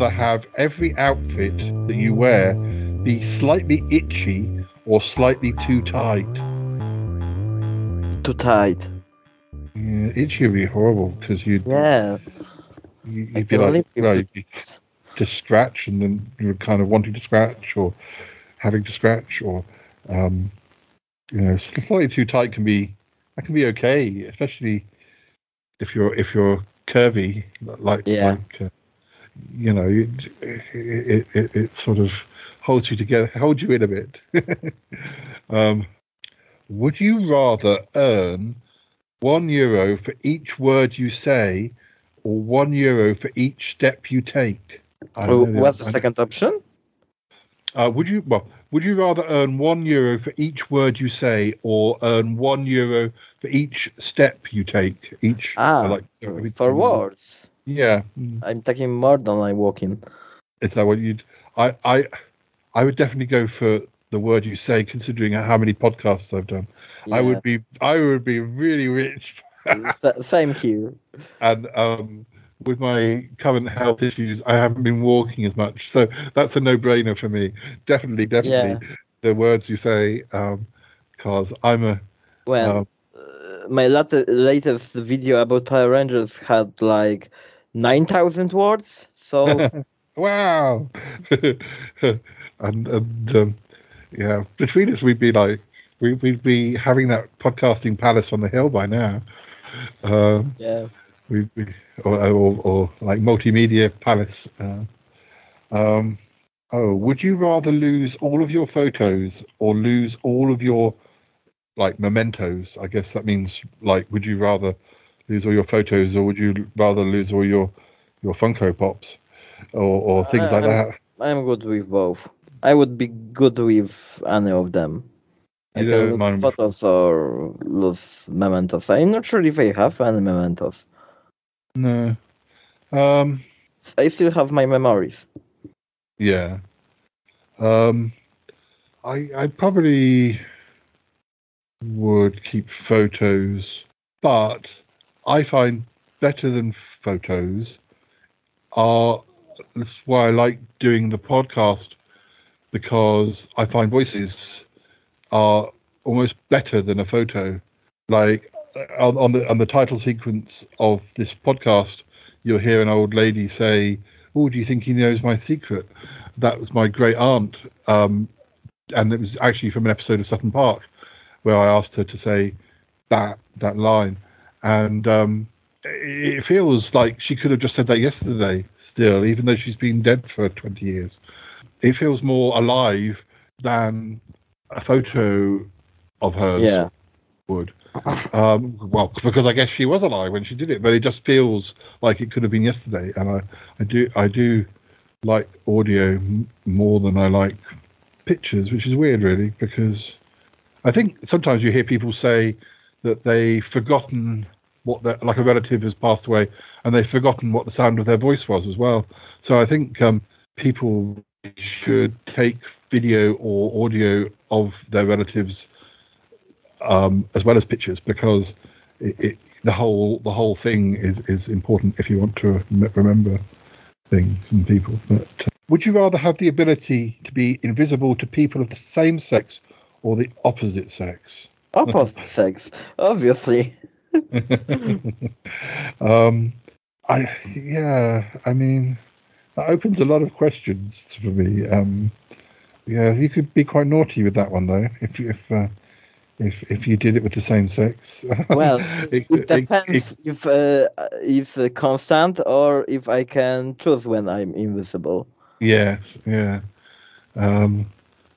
[SPEAKER 8] Rather have every outfit that you wear be slightly itchy or slightly too tight?
[SPEAKER 21] Too tight.
[SPEAKER 8] Yeah, itchy would be horrible because you'd
[SPEAKER 21] Yeah.
[SPEAKER 8] You, you'd be like, you know, just scratch and then you're kind of wanting to scratch or having to scratch or um, you know slightly too tight can be that can be okay, especially if you're if you're curvy like
[SPEAKER 21] Yeah.
[SPEAKER 8] like uh, you know it, it, it, it sort of holds you together holds you in a bit *laughs* um Would you rather earn one euro for each word you say, or one euro for each step you take?
[SPEAKER 21] Oh, What's the second option?
[SPEAKER 8] Uh, would you well? Would you rather earn one euro for each word you say, or earn one euro for each step you take? Each
[SPEAKER 21] Ah,
[SPEAKER 8] like
[SPEAKER 21] for words.
[SPEAKER 8] Yeah,
[SPEAKER 21] I'm taking more than I'm walking.
[SPEAKER 8] is that what you'd? I I I would definitely go for the word you say, considering how many podcasts I've done. I would be I would be really rich. *laughs*
[SPEAKER 21] Same here.
[SPEAKER 8] and um, with my current health issues, I haven't been walking as much, so that's a no-brainer for me. Definitely, definitely, the words you say, Um because I'm a
[SPEAKER 21] Well,
[SPEAKER 8] um,
[SPEAKER 21] uh, my lat- latest video about Power Rangers had like 9,000 words. So, *laughs*
[SPEAKER 8] wow, *laughs* and and um, yeah, between us, we'd be like we, we'd be having that podcasting palace on the hill by now. Um,
[SPEAKER 21] yeah.
[SPEAKER 8] we, we or, or, or like multimedia palace. Uh, um, oh, would you rather lose all of your photos or lose all of your like mementos? I guess that means like, would you rather lose all your photos or would you rather lose all your your Funko Pops or, or things like
[SPEAKER 21] I'm,
[SPEAKER 8] that?
[SPEAKER 21] I'm good with both. I would be good with any of them. I
[SPEAKER 8] You
[SPEAKER 21] can
[SPEAKER 8] don't
[SPEAKER 21] lose
[SPEAKER 8] mind-
[SPEAKER 21] photos or lose mementos. I'm not sure if I have any mementos.
[SPEAKER 8] No. Um.
[SPEAKER 21] I still have my memories.
[SPEAKER 8] Yeah. Um, I I probably would keep photos, but I find better than photos are that's why I like doing the podcast because I find voices are almost better than a photo. Like on, on the on the title sequence of this podcast, you'll hear an old lady say, "Oh, do you think he knows my secret?" That was my great aunt, um, and it was actually from an episode of Sutton Park, where I asked her to say that that line, and um, it feels like she could have just said that yesterday. Still, even though she's been dead for twenty years, it feels more alive than a photo of hers
[SPEAKER 21] Yeah.
[SPEAKER 8] would. Um, well, because I guess she was alive when she did it, but it just feels like it could have been yesterday. And I, I do, I do like audio m- more than I like pictures, which is weird, really, because I think sometimes you hear people say that they've forgotten what their, like a relative has passed away, and they've forgotten what the sound of their voice was as well. So I think um, people should take video or audio of their relatives um, as well as pictures because it, it, the whole the whole thing is is important if you want to remember things and people. But uh, would you rather have the ability to be invisible to people of the same sex or the opposite sex?
[SPEAKER 21] Opposite *laughs* sex, obviously. *laughs*
[SPEAKER 8] um, I yeah, I mean that opens a lot of questions for me. Um, yeah, you could be quite naughty with that one though, if you- if uh, if if you did it with the same sex. *laughs*
[SPEAKER 21] Well,
[SPEAKER 8] It-
[SPEAKER 21] it
[SPEAKER 8] it-
[SPEAKER 21] depends
[SPEAKER 8] it-
[SPEAKER 21] if uh, if uh, constant or if I can choose when I'm invisible.
[SPEAKER 8] Yes, yeah, um,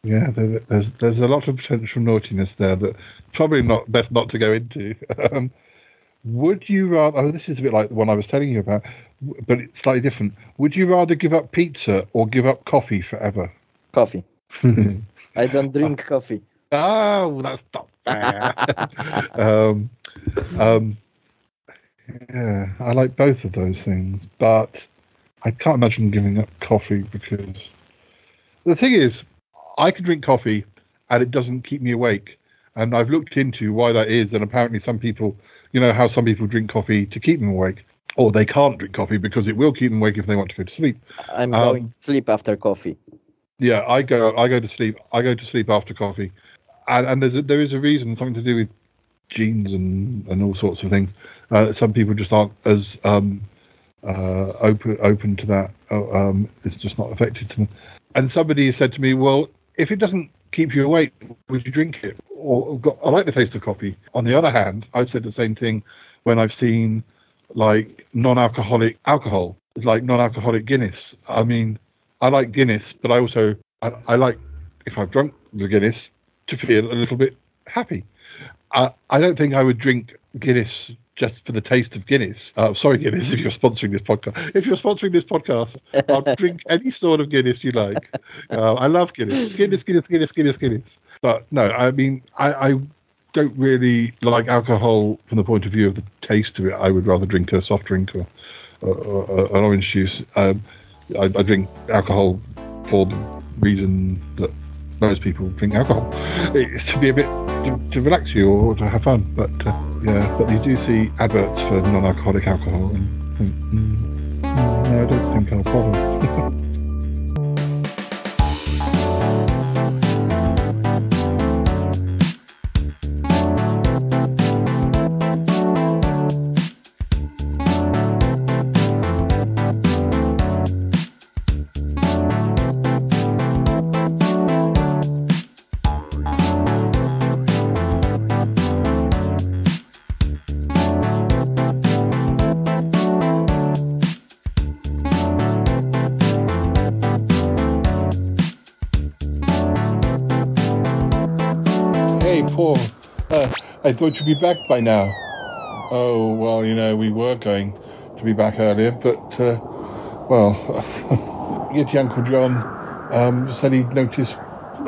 [SPEAKER 8] yeah. There's there's a lot of potential naughtiness there that probably not best not to go into. *laughs* um, would you rather? Oh, this is a bit like the one I was telling you about, but it's slightly different. Would you rather give up pizza or give up coffee forever?
[SPEAKER 21] Coffee. *laughs* I don't drink coffee.
[SPEAKER 8] Oh, that's not fair. *laughs* um, um, yeah, I like both of those things, but I can't imagine giving up coffee because the thing is, I can drink coffee and it doesn't keep me awake. And I've looked into why that is, and apparently some people, you know, how some people drink coffee to keep them awake, or they can't drink coffee because it will keep them awake if they want to go to sleep.
[SPEAKER 21] I'm
[SPEAKER 8] Um,
[SPEAKER 21] going to sleep after coffee.
[SPEAKER 8] Yeah, I go. I go to sleep. I go to sleep after coffee, and, and there's a, there is a reason, something to do with genes and, and all sorts of things. Uh, some people just aren't as um, uh, open open to that. Uh, um, it's just not affected to them. And somebody said to me, "Well, if it doesn't keep you awake, would you drink it?" Or got, I like the taste of coffee. On the other hand, I've said the same thing when I've seen like non-alcoholic alcohol, like non-alcoholic Guinness. I mean, I like Guinness, but I also I, I like if I've drunk the Guinness to feel a little bit happy. I, I don't think I would drink Guinness just for the taste of Guinness. Uh, sorry, Guinness, if you're sponsoring this podcast. If you're sponsoring this podcast, I'll *laughs* drink any sort of Guinness you like. Uh, I love Guinness. Guinness, Guinness, Guinness, Guinness, Guinness. But no, I mean, I, I don't really like alcohol from the point of view of the taste of it. I would rather drink a soft drink or, or, or an orange juice. Um, I, I drink alcohol for the reason that most people drink alcohol. It's to be a bit to, to relax you or to have fun. But uh, yeah, but you do see adverts for non-alcoholic alcohol, and think, mm, mm, no, I don't think I'll bother. *laughs* thought you'd be back by now. Oh, well, you know, we were going to be back earlier, but, uh, well, *laughs* Yeti Uncle John um, said he'd noticed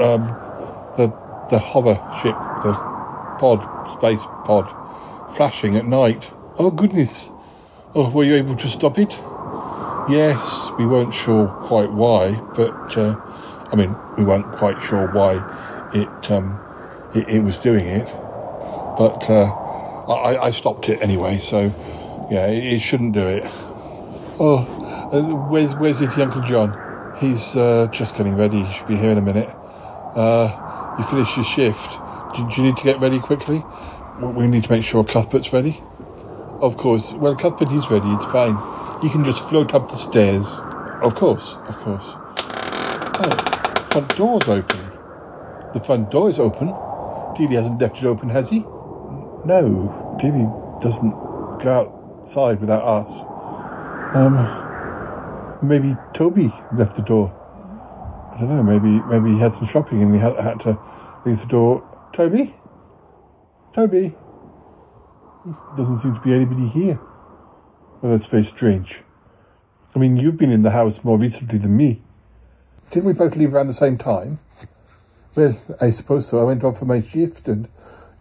[SPEAKER 8] um, the, the hover ship, the pod, space pod, flashing at night. Oh, goodness. Oh, were you able to stop it? Yes, we weren't sure quite why, but, uh, I mean, we weren't quite sure why it, um, it, it was doing it, but uh, I, I stopped it anyway. So yeah, it, shouldn't do it. Oh, uh, where's where's it, Uncle John? He's uh, just getting ready. He should be here in a minute. Uh, you finished your shift. Do, do you need to get ready quickly? We need to make sure Cuthbert's ready. Of course. Well, Cuthbert, is ready. It's fine. He can just float up the stairs. Of course, of course. Oh, front door's open. The front door is open. Dealey hasn't left it open, has he? No, Dealey doesn't go outside without us. Um, maybe Toby left the door. I don't know. Maybe maybe he had some shopping and he had, had to leave the door. Toby, Toby. Doesn't seem to be anybody here. Well, that's very strange. I mean, you've been in the house more recently than me. Didn't we both leave around the same time? Well, I suppose so. I went off for my shift and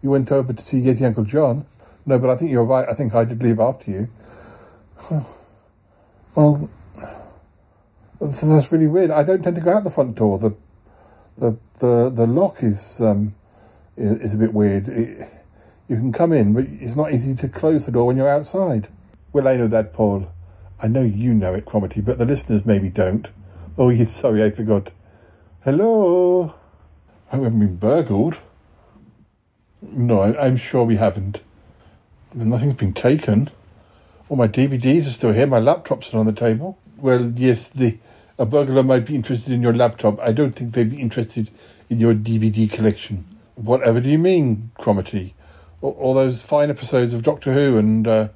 [SPEAKER 8] you went over to see Yeti Uncle John. No, but I think you're right. I think I did leave after you. *sighs* Well, that's really weird. I don't tend to go out the front door. The the the, the lock is um is, a bit weird. It, you can come in, but it's not easy to close the door when you're outside. Well, I know that, Paul. I know you know it, Cromitty, but the listeners maybe don't. Oh, yes, sorry, I forgot. Hello? I haven't been burgled. No, I, I'm sure we haven't. Nothing's been taken. All my DVDs are still here. My laptop's still on the table. Well, yes, the a burglar might be interested in your laptop. I don't think they'd be interested in your DVD collection. Whatever do you mean, Cromitty? All, all those fine episodes of Doctor Who and uh,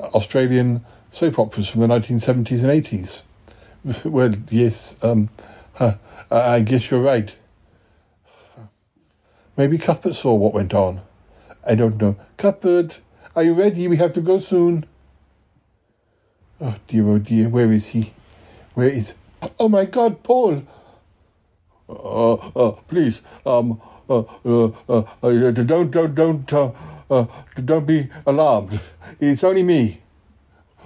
[SPEAKER 8] Australian soap operas from the 1970s and 80s. *laughs* well, yes, um, *laughs* I guess you're right. Maybe Cuthbert saw what went on. I don't know. Cuthbert, are you ready? We have to go soon. Oh dear, oh dear, where is he? Where is? Oh my God, Paul! Uh, uh, please, um, uh, uh, uh, uh don't, don't, don't, uh, uh, don't be alarmed. It's only me.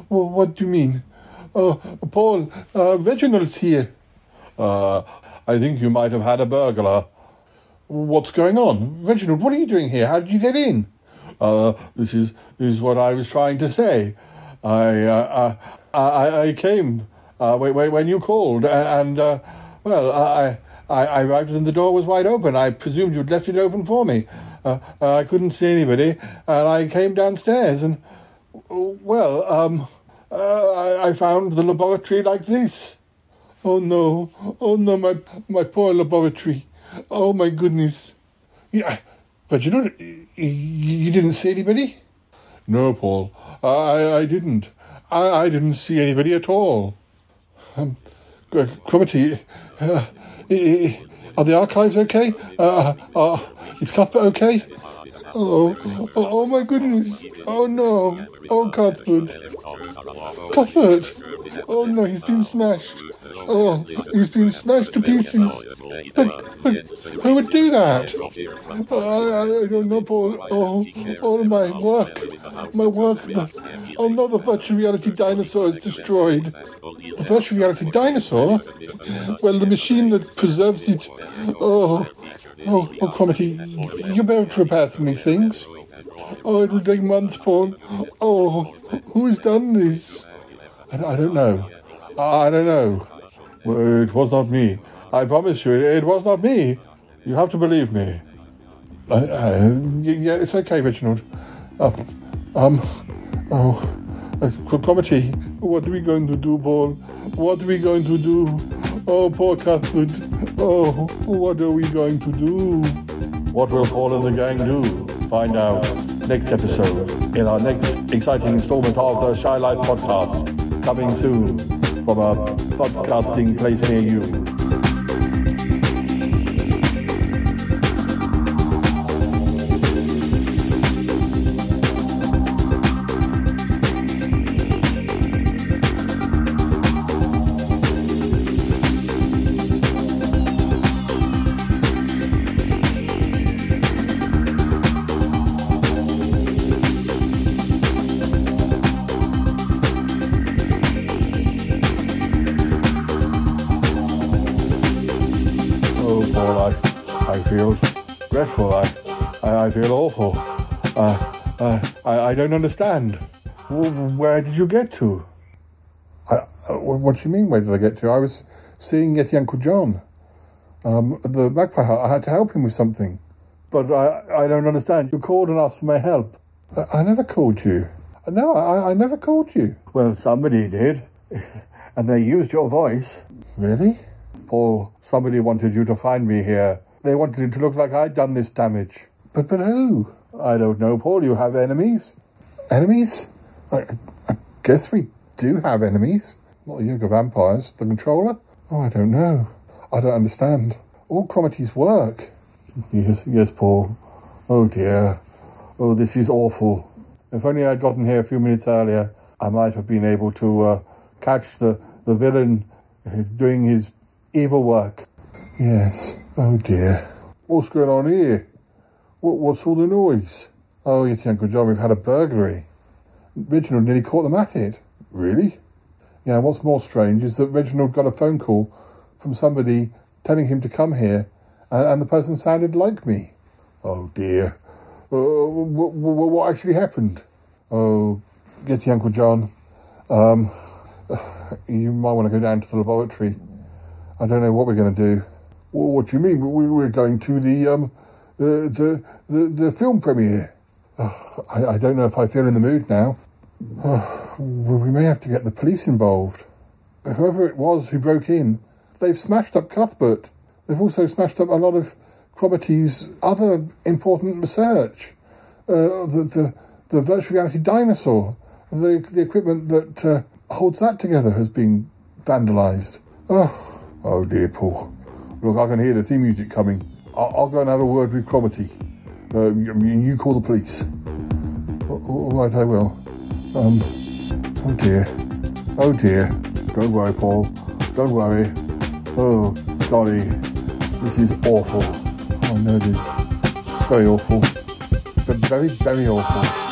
[SPEAKER 8] Well, what do you mean? Oh, Paul, uh, Reginald's here. Uh, I think you might have had a burglar. What's going on? Reginald, what are you doing here? How did you get in? Uh, this is, this is what I was trying to say. I, uh, I, I came, uh, when you called, and, uh, well, I, I, arrived and the door was wide open. I presumed you'd left it open for me. Uh, I couldn't see anybody, and I came downstairs, and, well, um, uh, I, I found the laboratory like this. Oh no, oh no, my, my poor laboratory. Oh my goodness. Yeah, but you know, you didn't see anybody? No, Paul, I, I didn't. I, I didn't see anybody at all. Um, Cromitty, uh, are the archives okay? Uh, uh, is Cuthbert okay? Oh oh, oh, oh, oh my goodness. Oh no. Oh, Cuthbert. Cuthbert. Oh no, he's been smashed. Oh, he's been smashed to pieces. But, but who would do that? I, I don't know, Paul. Oh, all my work. My work. Oh no, the virtual reality dinosaur is destroyed. The virtual reality dinosaur? Well, the machine that preserves it. Oh, oh, oh, Cromitty, you'll be able to repair many things. Oh, it will take months, Paul. Oh, who has done this? I, I don't know. I don't know. Well, it was not me. I promise you, it, it was not me. You have to believe me. I, I, yeah, it's okay, Reginald. Uh, um, oh, uh, Cromitty, what are we going to do, Paul? What are we going to do? Oh, poor Cuthbert. Oh, what are we going to do? What will Paul and the gang do? Find out next episode in our next exciting installment of the Shy Life podcast, coming soon from a podcasting place near you. Feel awful. Uh, uh, I, I don't understand. Where did you get to? I, uh, what do you mean, where did I get to? I was seeing Yeti Uncle John. Um, at the Magpie Hut. I had to help him with something. But I, I don't understand. You called and asked for my help. I, I never called you. No, I, I never called you. Well, somebody did. *laughs* and they used your voice. Really? Paul, somebody wanted you to find me here. They wanted it to look like I'd done this damage. But but who? I don't know, Paul. You have enemies? Enemies? I, I guess we do have enemies. Not the Yoga Vampires. The Controller? Oh, I don't know. I don't understand. All Cromitty's work. Yes, yes, Paul. Oh dear. Oh, this is awful. If only I'd gotten here a few minutes earlier, I might have been able to uh, catch the, the villain uh, doing his evil work. Yes. Oh dear. What's going on here? What, what's all the noise? Oh, yes, Uncle John, we've had a burglary. Reginald nearly caught them at it. Really? Yeah, what's more strange is that Reginald got a phone call from somebody telling him to come here, and, and the person sounded like me. Oh dear. Uh, what, what actually happened? Oh, Yeti Uncle John. Um, *sighs* you might want to go down to the laboratory. I don't know what we're going to do. What do you mean? We, we're going to the um, the, the, the, film premiere. Oh, I, I don't know if I feel in the mood now. Oh, we may have to get the police involved. Whoever it was who broke in, they've smashed up Cuthbert. They've also smashed up a lot of Cromitty's other important research. Uh, the, the, the virtual reality dinosaur, the, the equipment that uh, holds that together has been vandalised. Oh, oh dear, Paul. Look, I can hear the theme music coming. I'll, I'll go and have a word with Cromitty. Uh, you, call the police. All, right, I will. Um, oh dear. Oh dear. Don't worry, Paul. Don't worry. Oh, golly. This is awful. Oh, no, it is. It's very awful. It's very, very awful.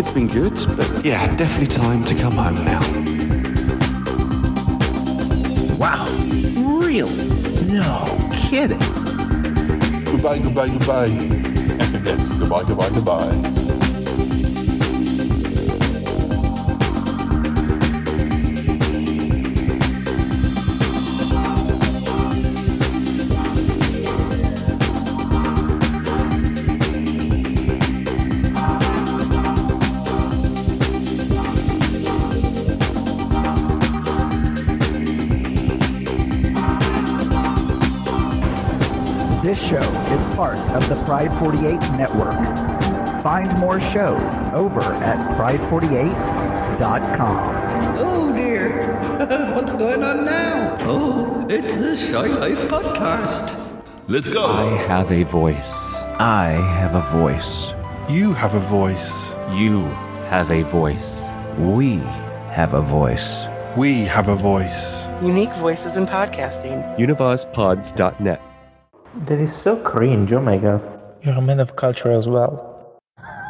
[SPEAKER 7] It's been good, but yeah, definitely time to come home now.
[SPEAKER 2] Wow. Really? No kidding.
[SPEAKER 8] Goodbye, goodbye, goodbye. yes, *laughs* goodbye, goodbye, goodbye.
[SPEAKER 23] Of the Pride 48 network. Find more shows over at pride48.com.
[SPEAKER 24] Oh dear. *laughs* What's going on now? Oh, it's the Shy Life podcast.
[SPEAKER 25] Let's go.
[SPEAKER 26] I have a voice. I have a voice.
[SPEAKER 27] You have a voice.
[SPEAKER 26] You have a voice. We have a voice.
[SPEAKER 27] We have a voice.
[SPEAKER 28] Unique voices in podcasting.
[SPEAKER 29] UnivazPods.net.
[SPEAKER 30] That is so cringe, oh my god.
[SPEAKER 22] You're a man of culture as well.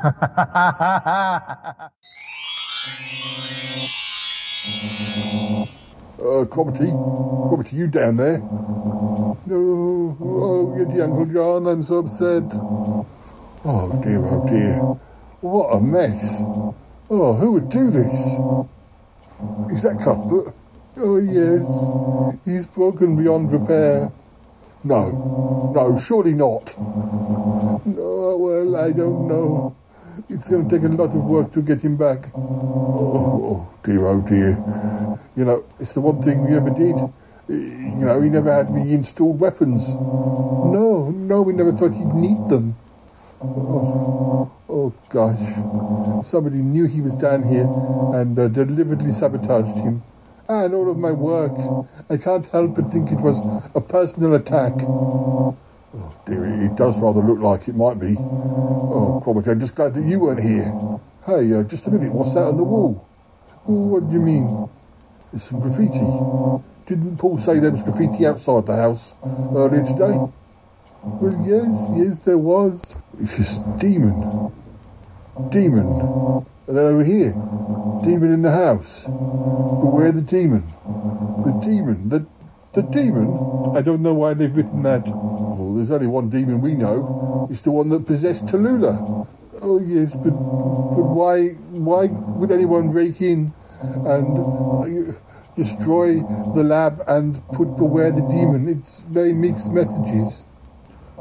[SPEAKER 22] *laughs*
[SPEAKER 8] Uh, Cromitty, Cromitty, you down there? Oh, oh, Yeti Uncle John, I'm so upset. Oh dear, oh dear. What a mess. Oh, who would do this? Is that Cuthbert? Oh yes, he's broken beyond repair. No, no, surely not. No, well, I don't know. It's going to take a lot of work to get him back. Oh, dear, oh dear. You know, it's the one thing we ever did. You know, he never had reinstalled weapons. No, no, we never thought he'd need them. Oh, oh gosh. Somebody knew he was down here and uh, deliberately sabotaged him. And all of my work. I can't help but think it was a personal attack. Oh dear, it does rather look like it might be. Oh, Cromitty, I'm just glad that you weren't here. Hey, uh, just a minute, what's that on the wall? Oh, What do you mean? It's some graffiti. Didn't Paul say there was graffiti outside the house earlier today? Well, yes, yes, there was. It's this demon. Demon. And then over here, demon in the house. Beware the demon. The demon. The the demon? I don't know why they've written that. Well, there's only one demon we know. It's the one that possessed Tallulah. Oh yes, but but why why would anyone break in and uh, destroy the lab and put beware the demon? It's very mixed messages.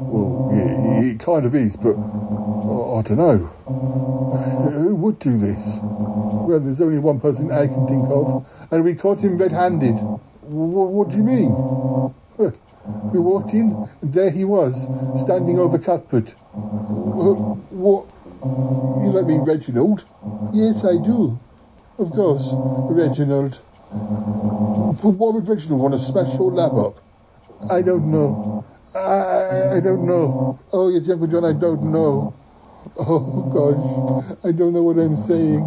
[SPEAKER 8] Well, yeah, it kind of is, but uh, I don't know. Who would do this? Well, there's only one person I can think of, and we caught him red-handed. What, what do you mean? We walked in, and there he was, standing over Cuthbert. What? You don't mean Reginald? Yes, I do. Of course, Reginald. But why would Reginald want to smash your lab up? I don't know. I, I don't know. Oh, yes, Uncle John, I don't know. Oh, gosh. I don't know what I'm saying.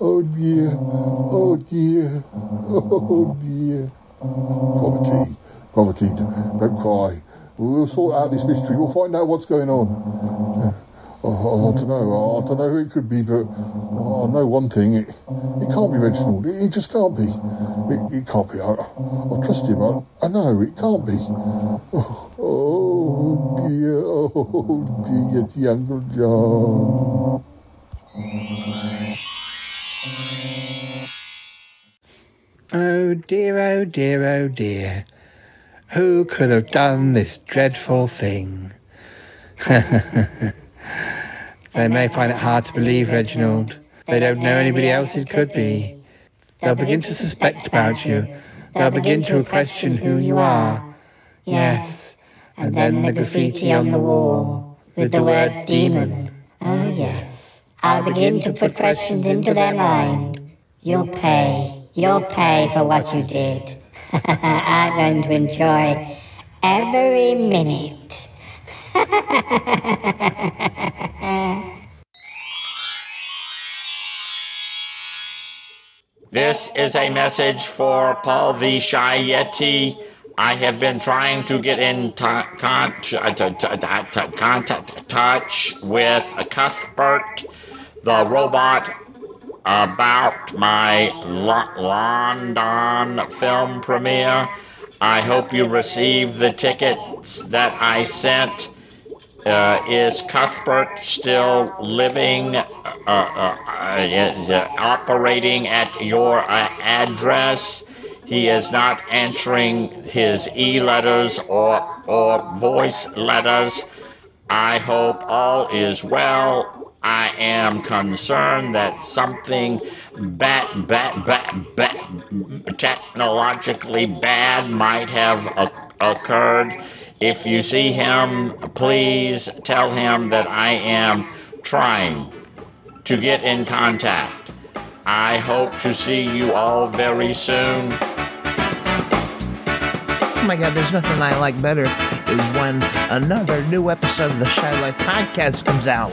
[SPEAKER 8] Oh, dear. Oh, dear. Oh, dear. Poverty. Poverty. Don't cry. We'll sort out this mystery. We'll find out what's going on. Oh, I don't know. I don't know who it could be, but I know one thing. It, it can't be Reginald. It, it just can't be. It, it can't be. I, I trust him. I, I know it can't be. Oh, oh dear. Oh dear. It's Uncle John.
[SPEAKER 22] Oh dear, oh dear, oh dear. Who could have done this dreadful thing? *laughs* they may find it hard to believe, Reginald. They don't know anybody else it could be. They'll begin to suspect about you. They'll begin to question who you are. Yes, and then the graffiti on the wall with the word demon.
[SPEAKER 31] Oh, yes. I'll begin to put questions into their mind. You'll pay. You'll pay for what you did. *laughs* I'm going to enjoy every minute.
[SPEAKER 1] This is a message for Paul the Shy Yeti. I have been trying to get in to- con- t- t- t- t- contact touch with Cuthbert, the robot, about my Lo- London film premiere. I hope you receive the tickets that I sent. Uh, is Cuthbert still living, uh, uh, uh, uh, operating at your uh, address? He is not answering his e-letters or or voice letters. I hope all is well. I am concerned that something bad, bad, bad, bad, technologically bad might have occurred If you see him, please tell him that I am trying to get in contact. I hope to see you all very soon.
[SPEAKER 28] Oh my god, there's nothing I like better is when another new episode of the Shy Life podcast comes out.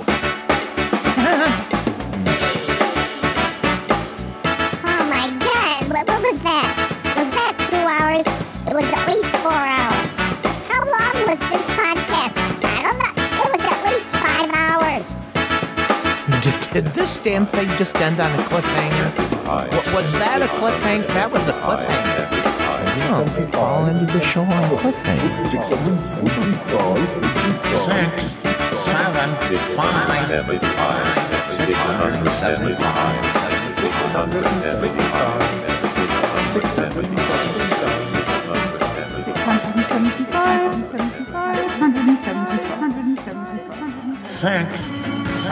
[SPEAKER 28] Did, did this damn thing just end on a cliffhanger? Wa- was that a cliffhanger? That was a cliffhanger. Oh, we fall into the show on a cliffhanger.
[SPEAKER 1] Six, seven, five, six hundred seventy-five, six hundred seventy-five, six hundred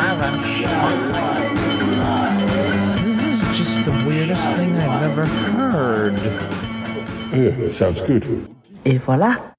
[SPEAKER 28] Six, seven, This is just the weirdest thing I've ever heard.
[SPEAKER 6] Yeah, sounds good.
[SPEAKER 28] Et voilà.